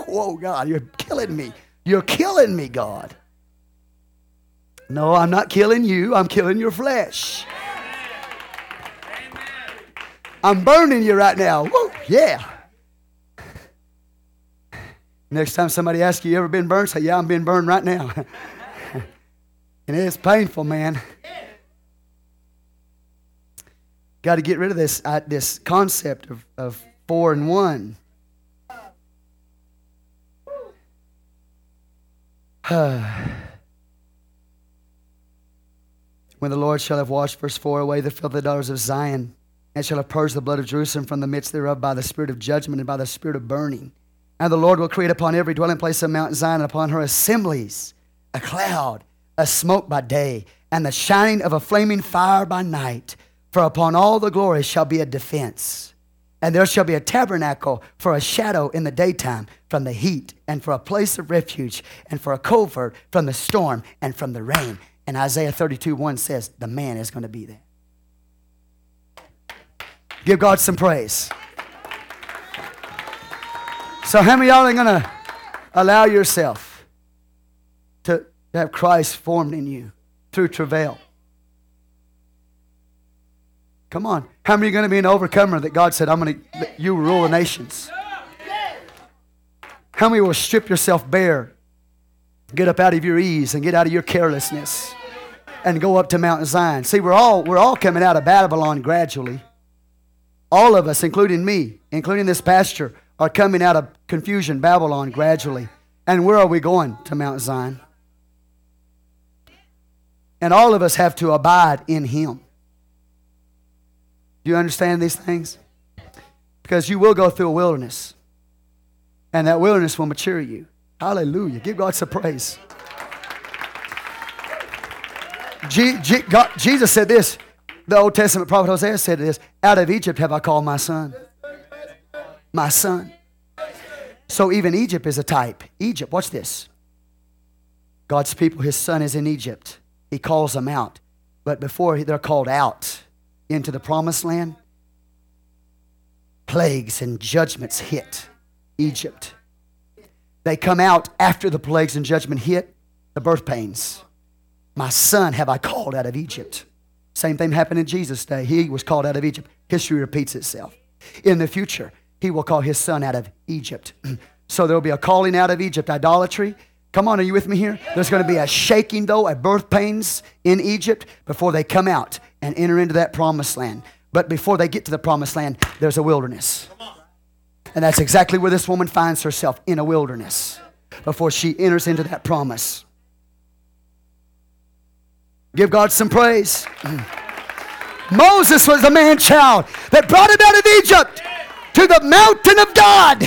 Oh, God, you're killing me. You're killing me, God. No, I'm not killing you, I'm killing your flesh. I'm burning you right now. Woo, yeah. Next time somebody asks you, you ever been burned? Say, yeah, I'm being burned right now. and it's painful, man. Got to get rid of this, uh, this concept of, of four and one. when the Lord shall have washed, verse 4, away the filth of the daughters of Zion, and shall have purged the blood of Jerusalem from the midst thereof by the spirit of judgment and by the spirit of burning. And the Lord will create upon every dwelling place of Mount Zion and upon her assemblies a cloud, a smoke by day, and the shining of a flaming fire by night. For upon all the glory shall be a defense. And there shall be a tabernacle for a shadow in the daytime from the heat, and for a place of refuge, and for a covert from the storm and from the rain. And Isaiah 32 1 says, The man is going to be there. Give God some praise. So, how many y'all are going to allow yourself to have Christ formed in you through travail? Come on. How many are going to be an overcomer that God said, I'm going to, you rule the nations? How many will strip yourself bare, get up out of your ease and get out of your carelessness and go up to Mount Zion? See, we're all, we're all coming out of Babylon gradually. All of us, including me, including this pastor, are coming out of confusion, Babylon, gradually. And where are we going? To Mount Zion. And all of us have to abide in Him. Do you understand these things? Because you will go through a wilderness, and that wilderness will mature you. Hallelujah. Give God some praise. G- G- God, Jesus said this. The Old Testament prophet Hosea said this Out of Egypt have I called my son my son. So even Egypt is a type. Egypt, watch this. God's people, his son is in Egypt. He calls them out. But before they're called out into the promised land, plagues and judgments hit Egypt. They come out after the plagues and judgment hit the birth pains. My son have I called out of Egypt. Same thing happened in Jesus' day. He was called out of Egypt. History repeats itself. In the future, he will call his son out of Egypt. so there will be a calling out of Egypt, idolatry. Come on, are you with me here? There's going to be a shaking, though, a birth pains in Egypt before they come out and enter into that promised land. But before they get to the promised land, there's a wilderness. And that's exactly where this woman finds herself in a wilderness before she enters into that promise. Give God some praise. Moses was the man child that brought him out of Egypt to the mountain of God.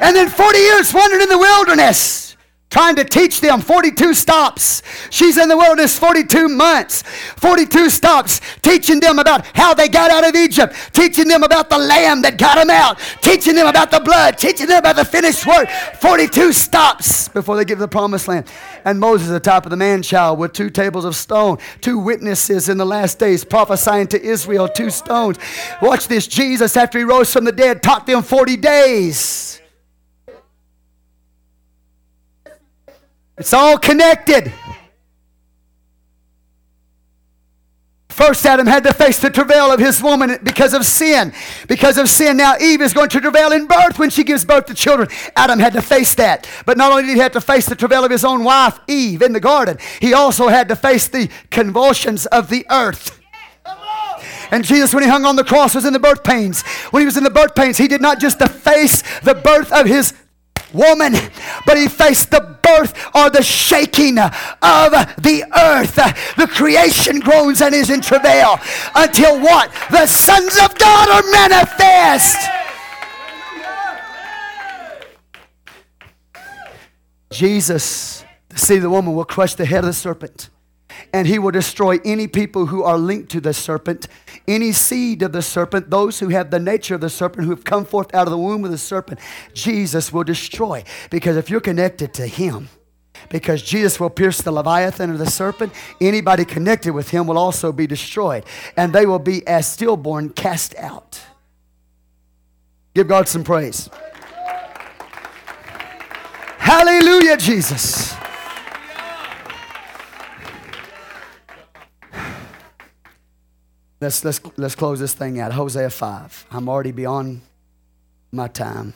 And then 40 years wandered in the wilderness trying to teach them 42 stops. She's in the wilderness 42 months, 42 stops, teaching them about how they got out of Egypt, teaching them about the lamb that got them out, teaching them about the blood, teaching them about the finished work. 42 stops before they get to the promised land. And Moses, the of the man child, with two tables of stone, two witnesses in the last days prophesying to Israel, two stones. Watch this Jesus, after he rose from the dead, taught them 40 days. It's all connected. First, Adam had to face the travail of his woman because of sin. Because of sin, now Eve is going to travail in birth when she gives birth to children. Adam had to face that. But not only did he have to face the travail of his own wife, Eve, in the garden, he also had to face the convulsions of the earth. And Jesus, when he hung on the cross, was in the birth pains. When he was in the birth pains, he did not just face the birth of his woman, but he faced the birth or the shaking of the earth. The creation groans and is in travail until what? The sons of God are manifest. Jesus, of the woman, will crush the head of the serpent and he will destroy any people who are linked to the serpent, any seed of the serpent, those who have the nature of the serpent, who have come forth out of the womb of the serpent. Jesus will destroy. Because if you're connected to him, because Jesus will pierce the Leviathan or the serpent, anybody connected with him will also be destroyed. And they will be as stillborn cast out. Give God some praise. Hallelujah, Jesus. Let's, let's, let's close this thing out. Hosea 5. I'm already beyond my time.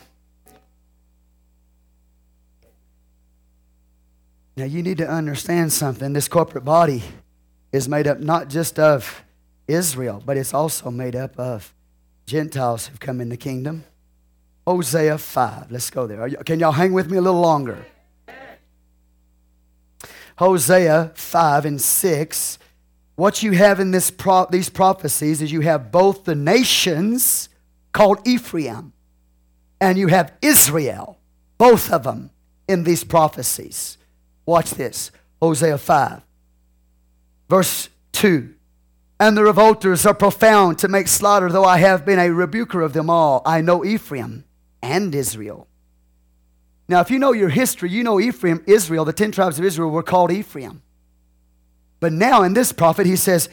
Now, you need to understand something. This corporate body is made up not just of Israel, but it's also made up of Gentiles who've come in the kingdom. Hosea 5. Let's go there. You, can y'all hang with me a little longer? Hosea 5 and 6 what you have in this pro- these prophecies is you have both the nations called Ephraim and you have Israel, both of them in these prophecies. Watch this Hosea 5, verse 2. and the revolters are profound to make slaughter, though I have been a rebuker of them all. I know Ephraim and Israel. Now, if you know your history, you know Ephraim, Israel, the 10 tribes of Israel were called Ephraim. But now in this prophet, he says,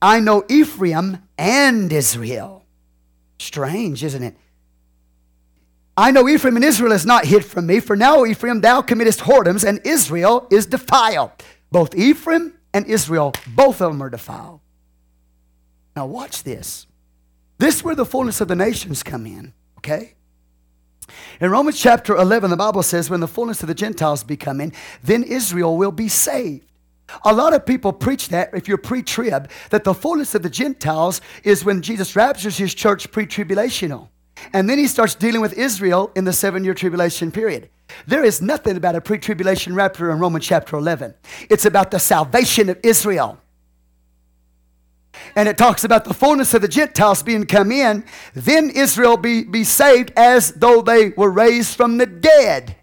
I know Ephraim and Israel. Strange, isn't it? I know Ephraim and Israel is not hid from me, for now, Ephraim, thou committest whoredoms, and Israel is defiled. Both Ephraim and Israel, both of them are defiled. Now, watch this. This is where the fullness of the nations come in, okay? In Romans chapter 11, the Bible says, When the fullness of the Gentiles be coming, then Israel will be saved. A lot of people preach that, if you're pre trib, that the fullness of the Gentiles is when Jesus raptures his church pre tribulational. And then he starts dealing with Israel in the seven year tribulation period. There is nothing about a pre tribulation rapture in Romans chapter 11. It's about the salvation of Israel. And it talks about the fullness of the Gentiles being come in, then Israel be, be saved as though they were raised from the dead.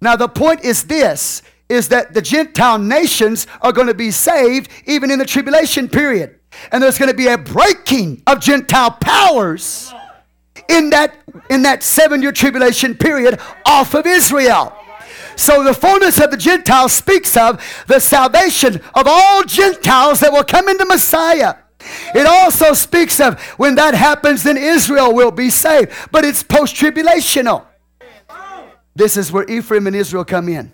Now, the point is this is that the Gentile nations are going to be saved even in the tribulation period. And there's going to be a breaking of Gentile powers in that, in that seven year tribulation period off of Israel. So the fullness of the Gentiles speaks of the salvation of all Gentiles that will come into Messiah. It also speaks of when that happens, then Israel will be saved. But it's post tribulational. This is where Ephraim and Israel come in.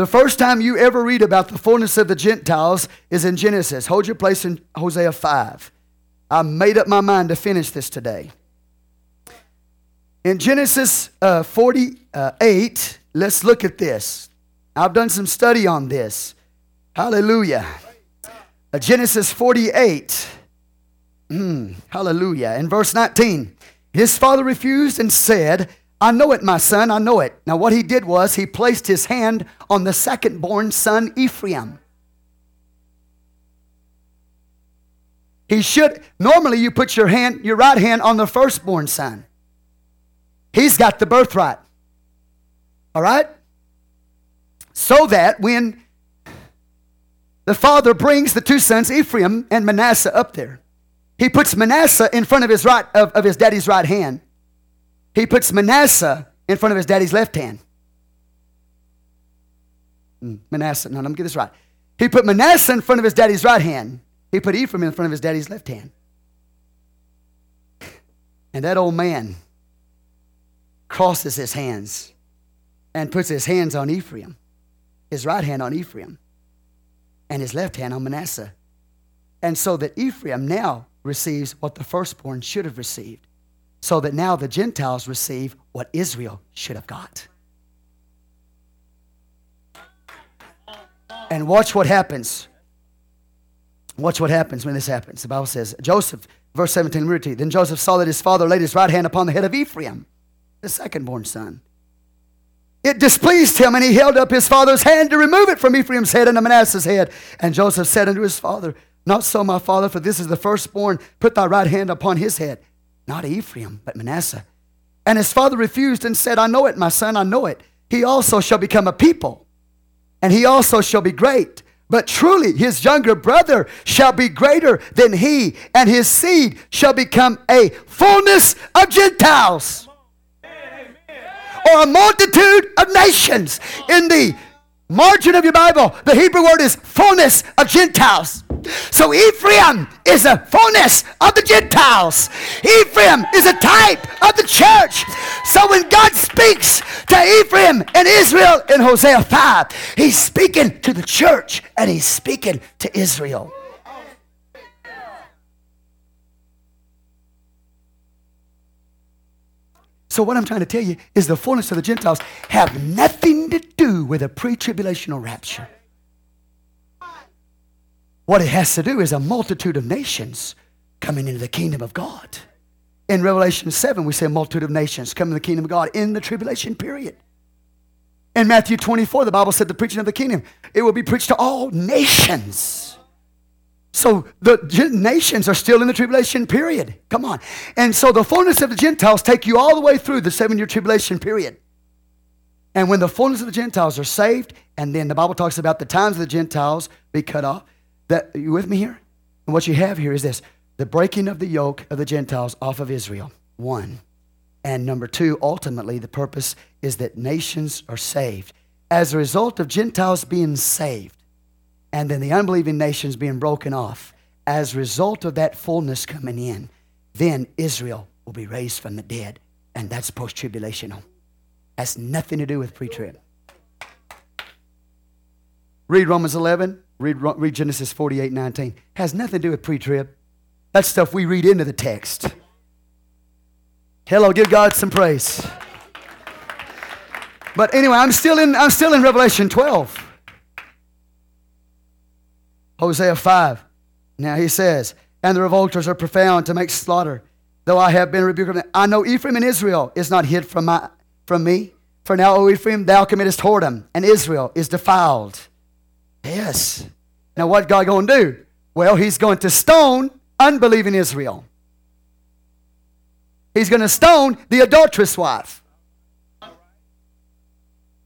The first time you ever read about the fullness of the Gentiles is in Genesis. Hold your place in Hosea 5. I made up my mind to finish this today. In Genesis uh, 48, let's look at this. I've done some study on this. Hallelujah. Uh, Genesis 48. Mm, hallelujah. In verse 19, his father refused and said, I know it, my son, I know it. Now, what he did was he placed his hand on the second born son, Ephraim. He should, normally, you put your hand, your right hand on the firstborn son. He's got the birthright. All right? So that when the father brings the two sons, Ephraim and Manasseh, up there, he puts Manasseh in front of his right of, of his daddy's right hand. He puts Manasseh in front of his daddy's left hand. Hmm, Manasseh, no, let me get this right. He put Manasseh in front of his daddy's right hand. He put Ephraim in front of his daddy's left hand. And that old man crosses his hands and puts his hands on Ephraim, his right hand on Ephraim, and his left hand on Manasseh. And so that Ephraim now receives what the firstborn should have received, so that now the Gentiles receive what Israel should have got. And watch what happens. Watch what happens when this happens. The Bible says, Joseph, verse 17, read to. Then Joseph saw that his father laid his right hand upon the head of Ephraim, the second born son. It displeased him, and he held up his father's hand to remove it from Ephraim's head and Manasseh's head. And Joseph said unto his father, Not so, my father, for this is the firstborn. Put thy right hand upon his head. Not Ephraim, but Manasseh. And his father refused and said, I know it, my son, I know it. He also shall become a people, and he also shall be great. But truly, his younger brother shall be greater than he, and his seed shall become a fullness of Gentiles or a multitude of nations. In the margin of your Bible, the Hebrew word is fullness of Gentiles. So Ephraim is a fullness of the Gentiles. Ephraim is a type of the church. So when God speaks to Ephraim and Israel in Hosea 5, he's speaking to the church and he's speaking to Israel. So, what I'm trying to tell you is the fullness of the Gentiles have nothing to do with a pre tribulational rapture. What it has to do is a multitude of nations coming into the kingdom of God. In Revelation 7, we say a multitude of nations coming to the kingdom of God in the tribulation period. In Matthew 24, the Bible said the preaching of the kingdom, it will be preached to all nations. So the nations are still in the tribulation period. Come on. And so the fullness of the Gentiles take you all the way through the seven year tribulation period. And when the fullness of the Gentiles are saved, and then the Bible talks about the times of the Gentiles be cut off. That you with me here? And what you have here is this the breaking of the yoke of the Gentiles off of Israel. One. And number two, ultimately, the purpose is that nations are saved. As a result of Gentiles being saved, and then the unbelieving nations being broken off, as a result of that fullness coming in, then Israel will be raised from the dead. And that's post tribulational. Has nothing to do with pre trib. Read Romans 11, read, read Genesis 48 19. Has nothing to do with pre trib. That's stuff we read into the text. Hello, give God some praise. But anyway, I'm still in, I'm still in Revelation 12. Hosea 5. Now he says, And the revolters are profound to make slaughter, though I have been rebuked. I know Ephraim and Israel is not hid from, my, from me. For now, O Ephraim, thou committest whoredom, and Israel is defiled. Yes. Now, what God going to do? Well, he's going to stone unbelieving Israel. He's going to stone the adulterous wife.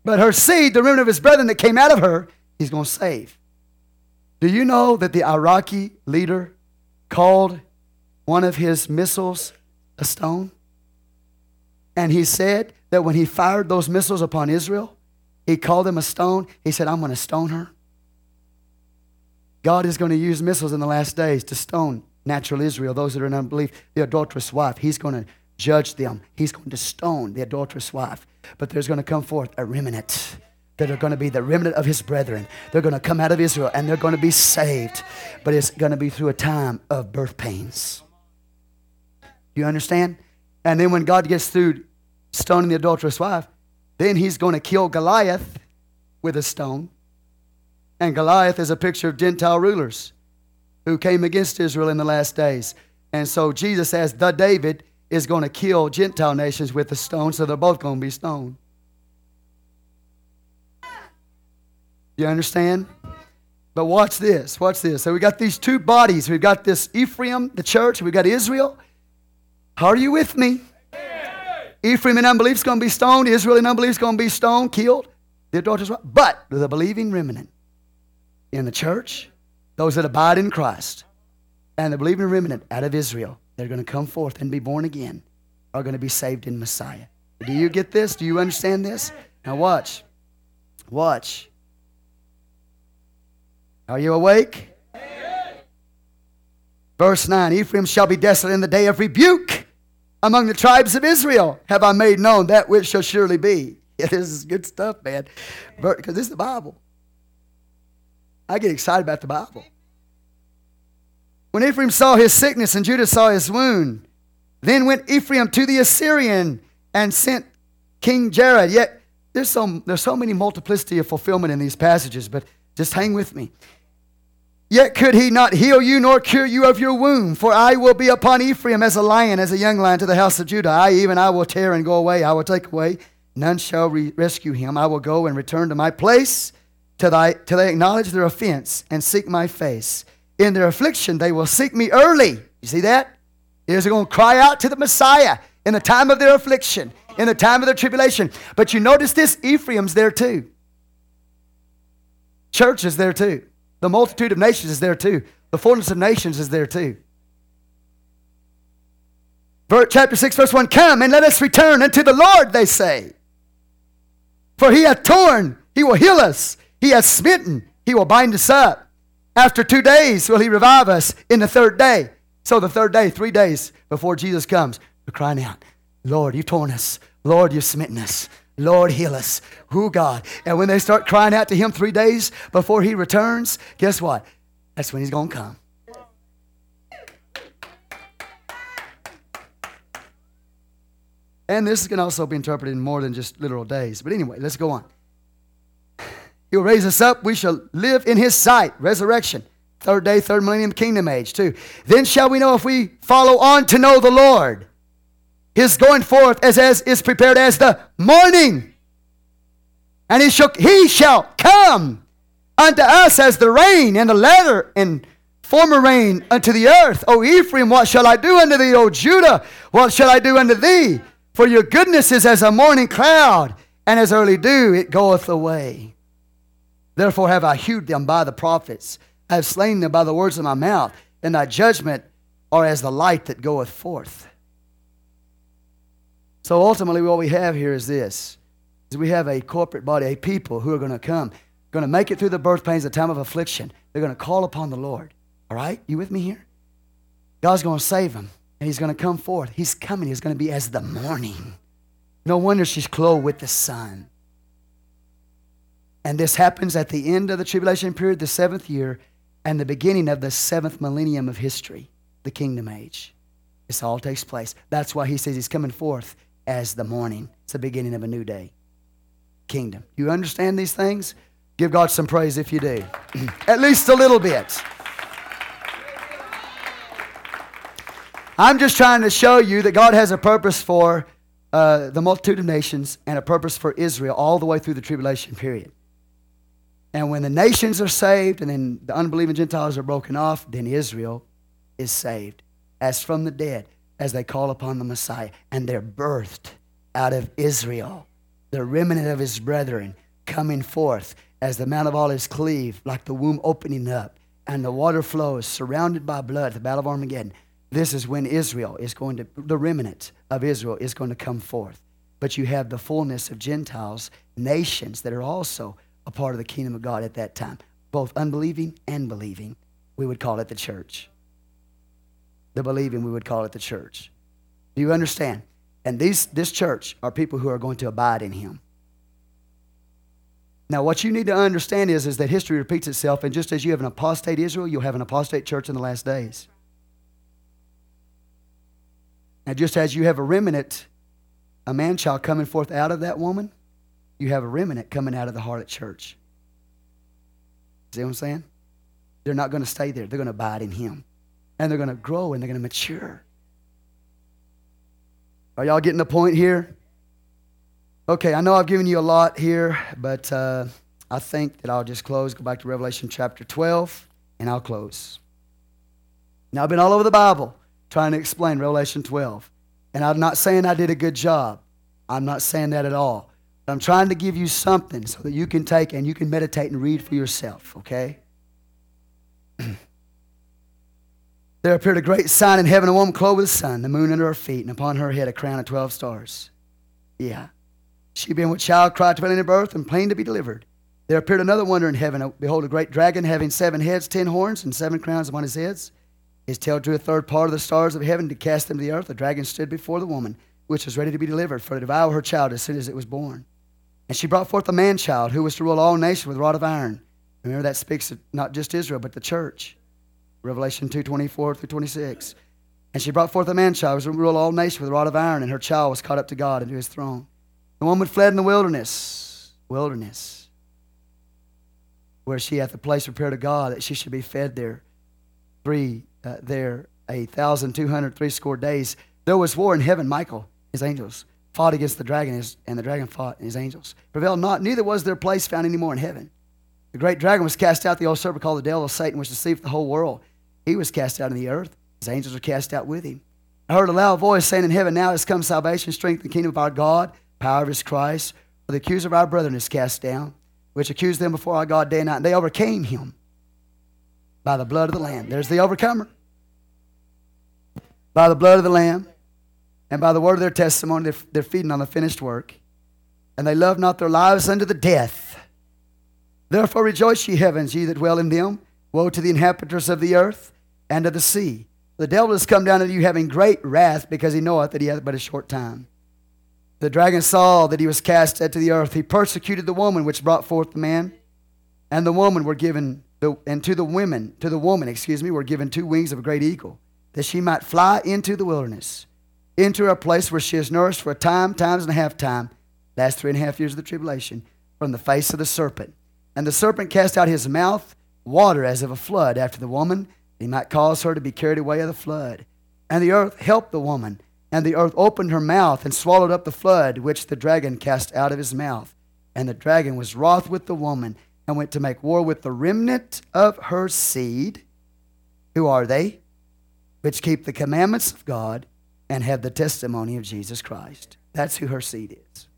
But her seed, the remnant of his brethren that came out of her, he's going to save. Do you know that the Iraqi leader called one of his missiles a stone? And he said that when he fired those missiles upon Israel, he called them a stone. He said, I'm going to stone her. God is going to use missiles in the last days to stone natural Israel, those that are in unbelief, the adulterous wife. He's going to judge them. He's going to stone the adulterous wife. But there's going to come forth a remnant that are going to be the remnant of his brethren. They're going to come out of Israel and they're going to be saved. But it's going to be through a time of birth pains. You understand? And then when God gets through stoning the adulterous wife, then he's going to kill Goliath with a stone. And Goliath is a picture of Gentile rulers who came against Israel in the last days. And so Jesus says, the David is going to kill Gentile nations with a stone, so they're both going to be stoned. You understand? But watch this. Watch this. So we got these two bodies. We've got this Ephraim, the church. We've got Israel. How are you with me? Ephraim in unbelief is going to be stoned. Israel in unbelief is going to be stoned, killed. The adulterers. But the believing remnant in the church those that abide in Christ and the believing remnant out of Israel, they're going to come forth and be born again, are going to be saved in Messiah. Do you get this? Do you understand this? Now watch. Watch. Are you awake? Verse 9 Ephraim shall be desolate in the day of rebuke. Among the tribes of Israel have I made known that which shall surely be. Yeah, this is good stuff, man. Because this is the Bible. I get excited about the Bible. When Ephraim saw his sickness and Judah saw his wound, then went Ephraim to the Assyrian and sent King Jareb. Yet there's so, there's so many multiplicity of fulfillment in these passages, but just hang with me. Yet could he not heal you nor cure you of your wound, for I will be upon Ephraim as a lion, as a young lion to the house of Judah. I even I will tear and go away. I will take away. None shall re- rescue him. I will go and return to my place till, thy, till they acknowledge their offense and seek my face. In their affliction, they will seek me early. You see that? They're going to cry out to the Messiah in the time of their affliction, in the time of their tribulation. But you notice this Ephraim's there too. Church is there too. The multitude of nations is there too. The fullness of nations is there too. Chapter 6, verse 1 Come and let us return unto the Lord, they say. For he hath torn, he will heal us. He has smitten, he will bind us up. After two days will he revive us in the third day. So the third day, three days before Jesus comes, we're crying out, Lord, you've torn us. Lord, you've smitten us. Lord, heal us. Who God? And when they start crying out to him three days before he returns, guess what? That's when he's going to come. And this can also be interpreted in more than just literal days. But anyway, let's go on. He'll raise us up. We shall live in his sight. Resurrection. Third day, third millennium, kingdom age, too. Then shall we know if we follow on to know the Lord. His going forth as, as is prepared as the morning. And he shall, he shall come unto us as the rain and the latter and former rain unto the earth. O Ephraim, what shall I do unto thee? O Judah, what shall I do unto thee? For your goodness is as a morning cloud, and as early dew it goeth away. Therefore have I hewed them by the prophets. I have slain them by the words of my mouth. and thy judgment are as the light that goeth forth. So ultimately, what we have here is this: is we have a corporate body, a people who are going to come, going to make it through the birth pains, the time of affliction. They're going to call upon the Lord. All right, you with me here? God's going to save them, and He's going to come forth. He's coming. He's going to be as the morning. No wonder she's clothed with the sun. And this happens at the end of the tribulation period, the seventh year, and the beginning of the seventh millennium of history, the kingdom age. This all takes place. That's why he says he's coming forth as the morning. It's the beginning of a new day. Kingdom. You understand these things? Give God some praise if you do. At least a little bit. I'm just trying to show you that God has a purpose for uh, the multitude of nations and a purpose for Israel all the way through the tribulation period. And when the nations are saved and then the unbelieving Gentiles are broken off, then Israel is saved as from the dead as they call upon the Messiah. And they're birthed out of Israel, the remnant of his brethren coming forth as the Mount of Olives cleave, like the womb opening up, and the water flows surrounded by blood, the Battle of Armageddon. This is when Israel is going to, the remnant of Israel is going to come forth. But you have the fullness of Gentiles, nations that are also a part of the kingdom of God at that time, both unbelieving and believing. We would call it the church. The believing, we would call it the church. Do you understand? And these, this church are people who are going to abide in him. Now, what you need to understand is, is that history repeats itself, and just as you have an apostate Israel, you'll have an apostate church in the last days. And just as you have a remnant, a man child coming forth out of that woman, you have a remnant coming out of the harlot church. See what I'm saying? They're not going to stay there. They're going to abide in Him. And they're going to grow and they're going to mature. Are y'all getting the point here? Okay, I know I've given you a lot here, but uh, I think that I'll just close, go back to Revelation chapter 12, and I'll close. Now, I've been all over the Bible trying to explain Revelation 12. And I'm not saying I did a good job. I'm not saying that at all. I'm trying to give you something so that you can take and you can meditate and read for yourself, okay? there appeared a great sign in heaven, a woman clothed with the sun, the moon under her feet, and upon her head a crown of 12 stars. Yeah. She being with child cried to in birth and plain to be delivered. There appeared another wonder in heaven. Behold, a great dragon having seven heads, ten horns, and seven crowns upon his heads. His tail drew a third part of the stars of heaven to cast them to the earth. The dragon stood before the woman, which was ready to be delivered, for to devour her child as soon as it was born. And she brought forth a man child who was to rule all nations with a rod of iron. Remember, that speaks of not just Israel, but the church. Revelation 2 24 through 26. And she brought forth a man child who was to rule all nations with a rod of iron, and her child was caught up to God and to his throne. The woman fled in the wilderness, wilderness, where she hath a place prepared to God that she should be fed there three uh, there a thousand two hundred three score days. There was war in heaven. Michael, his angels, fought against the dragon, and the dragon fought, and his angels prevailed not. Neither was their place found any more in heaven. The great dragon was cast out, the old serpent called the devil, Satan, which deceived the whole world. He was cast out in the earth. His angels were cast out with him. I heard a loud voice saying in heaven, Now has come salvation, strength, and kingdom of our God, power of his Christ. For the accuser of our brethren is cast down, which accused them before our God day and night. And they overcame him by the blood of the Lamb. There's the overcomer. By the blood of the Lamb and by the word of their testimony, they're, they're feeding on the finished work. And they love not their lives unto the death. Therefore rejoice, ye heavens, ye that dwell in them. Woe to the inhabitants of the earth and of the sea. The devil has come down unto you having great wrath because he knoweth that he hath but a short time. The dragon saw that he was cast into the earth. He persecuted the woman which brought forth the man, and the woman were given the, and to the women, to the woman, excuse me, were given two wings of a great eagle, that she might fly into the wilderness, into a place where she is nourished for a time, times and a half time, last three and a half years of the tribulation, from the face of the serpent. And the serpent cast out his mouth water as of a flood after the woman, he might cause her to be carried away of the flood. And the earth helped the woman, and the earth opened her mouth and swallowed up the flood which the dragon cast out of his mouth. And the dragon was wroth with the woman and went to make war with the remnant of her seed. Who are they? Which keep the commandments of God and have the testimony of Jesus Christ. That's who her seed is.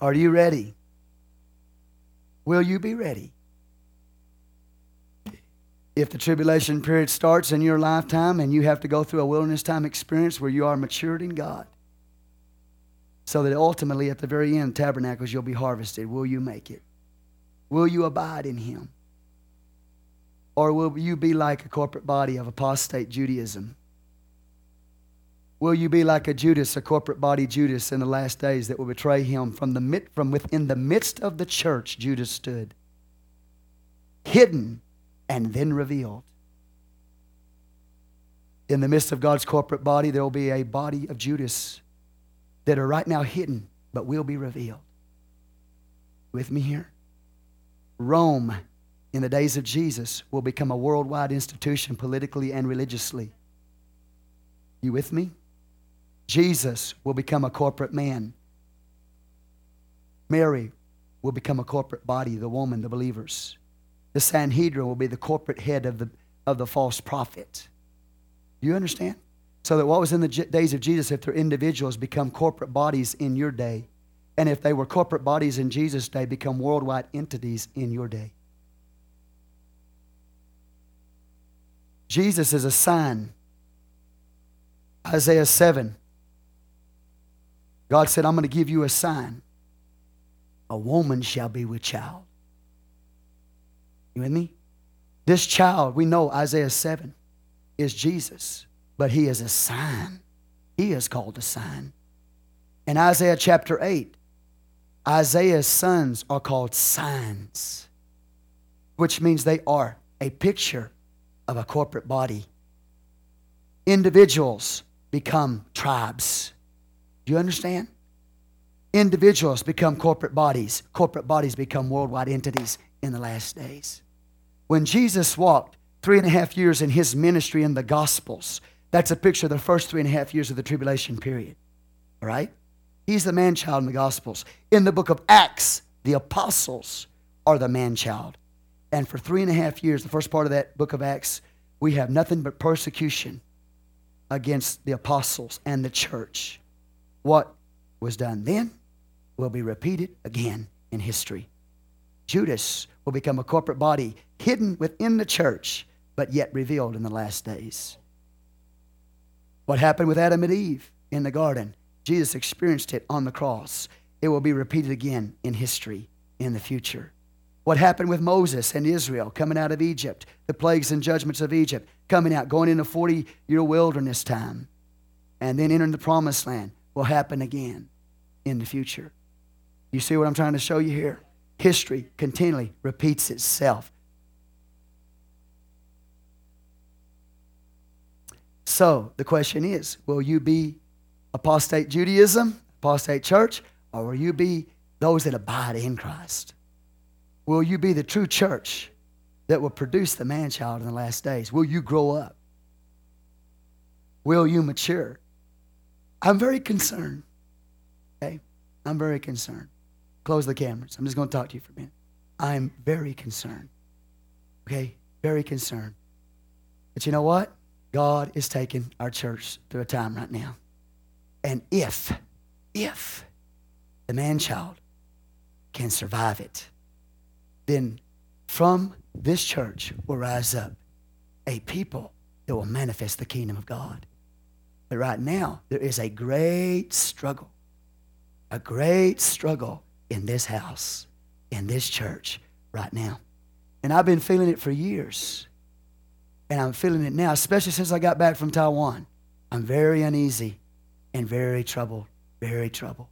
Are you ready? Will you be ready? If the tribulation period starts in your lifetime and you have to go through a wilderness time experience where you are matured in God, so that ultimately at the very end, tabernacles, you'll be harvested, will you make it? Will you abide in Him? Or will you be like a corporate body of apostate Judaism? Will you be like a Judas, a corporate body Judas in the last days that will betray him from, the, from within the midst of the church? Judas stood, hidden and then revealed. In the midst of God's corporate body, there will be a body of Judas that are right now hidden, but will be revealed. With me here? Rome, in the days of Jesus, will become a worldwide institution politically and religiously. You with me? Jesus will become a corporate man. Mary will become a corporate body, the woman, the believers. The Sanhedrin will be the corporate head of the, of the false prophet. You understand? So that what was in the days of Jesus, if they're individuals, become corporate bodies in your day. And if they were corporate bodies in Jesus' day, become worldwide entities in your day. Jesus is a sign. Isaiah 7. God said, I'm going to give you a sign. A woman shall be with child. You with me? This child, we know Isaiah 7 is Jesus, but he is a sign. He is called a sign. In Isaiah chapter 8, Isaiah's sons are called signs, which means they are a picture of a corporate body. Individuals become tribes. Do you understand? Individuals become corporate bodies, corporate bodies become worldwide entities in the last days. When Jesus walked three and a half years in his ministry in the Gospels, that's a picture of the first three and a half years of the tribulation period. All right? He's the man child in the Gospels. In the book of Acts, the apostles are the man child. And for three and a half years, the first part of that book of Acts, we have nothing but persecution against the apostles and the church. What was done then will be repeated again in history. Judas will become a corporate body hidden within the church, but yet revealed in the last days. What happened with Adam and Eve in the garden? Jesus experienced it on the cross. It will be repeated again in history in the future. What happened with Moses and Israel coming out of Egypt, the plagues and judgments of Egypt, coming out, going into 40 year wilderness time, and then entering the promised land will happen again in the future. You see what I'm trying to show you here? History continually repeats itself. So the question is will you be apostate Judaism, apostate church, or will you be those that abide in Christ? Will you be the true church that will produce the man child in the last days? Will you grow up? Will you mature? I'm very concerned. Okay? I'm very concerned. Close the cameras. I'm just going to talk to you for a minute. I'm very concerned. Okay? Very concerned. But you know what? God is taking our church through a time right now. And if, if the man child can survive it, then from this church will rise up a people that will manifest the kingdom of God. But right now, there is a great struggle, a great struggle in this house, in this church right now. And I've been feeling it for years. And I'm feeling it now, especially since I got back from Taiwan. I'm very uneasy and very troubled, very troubled.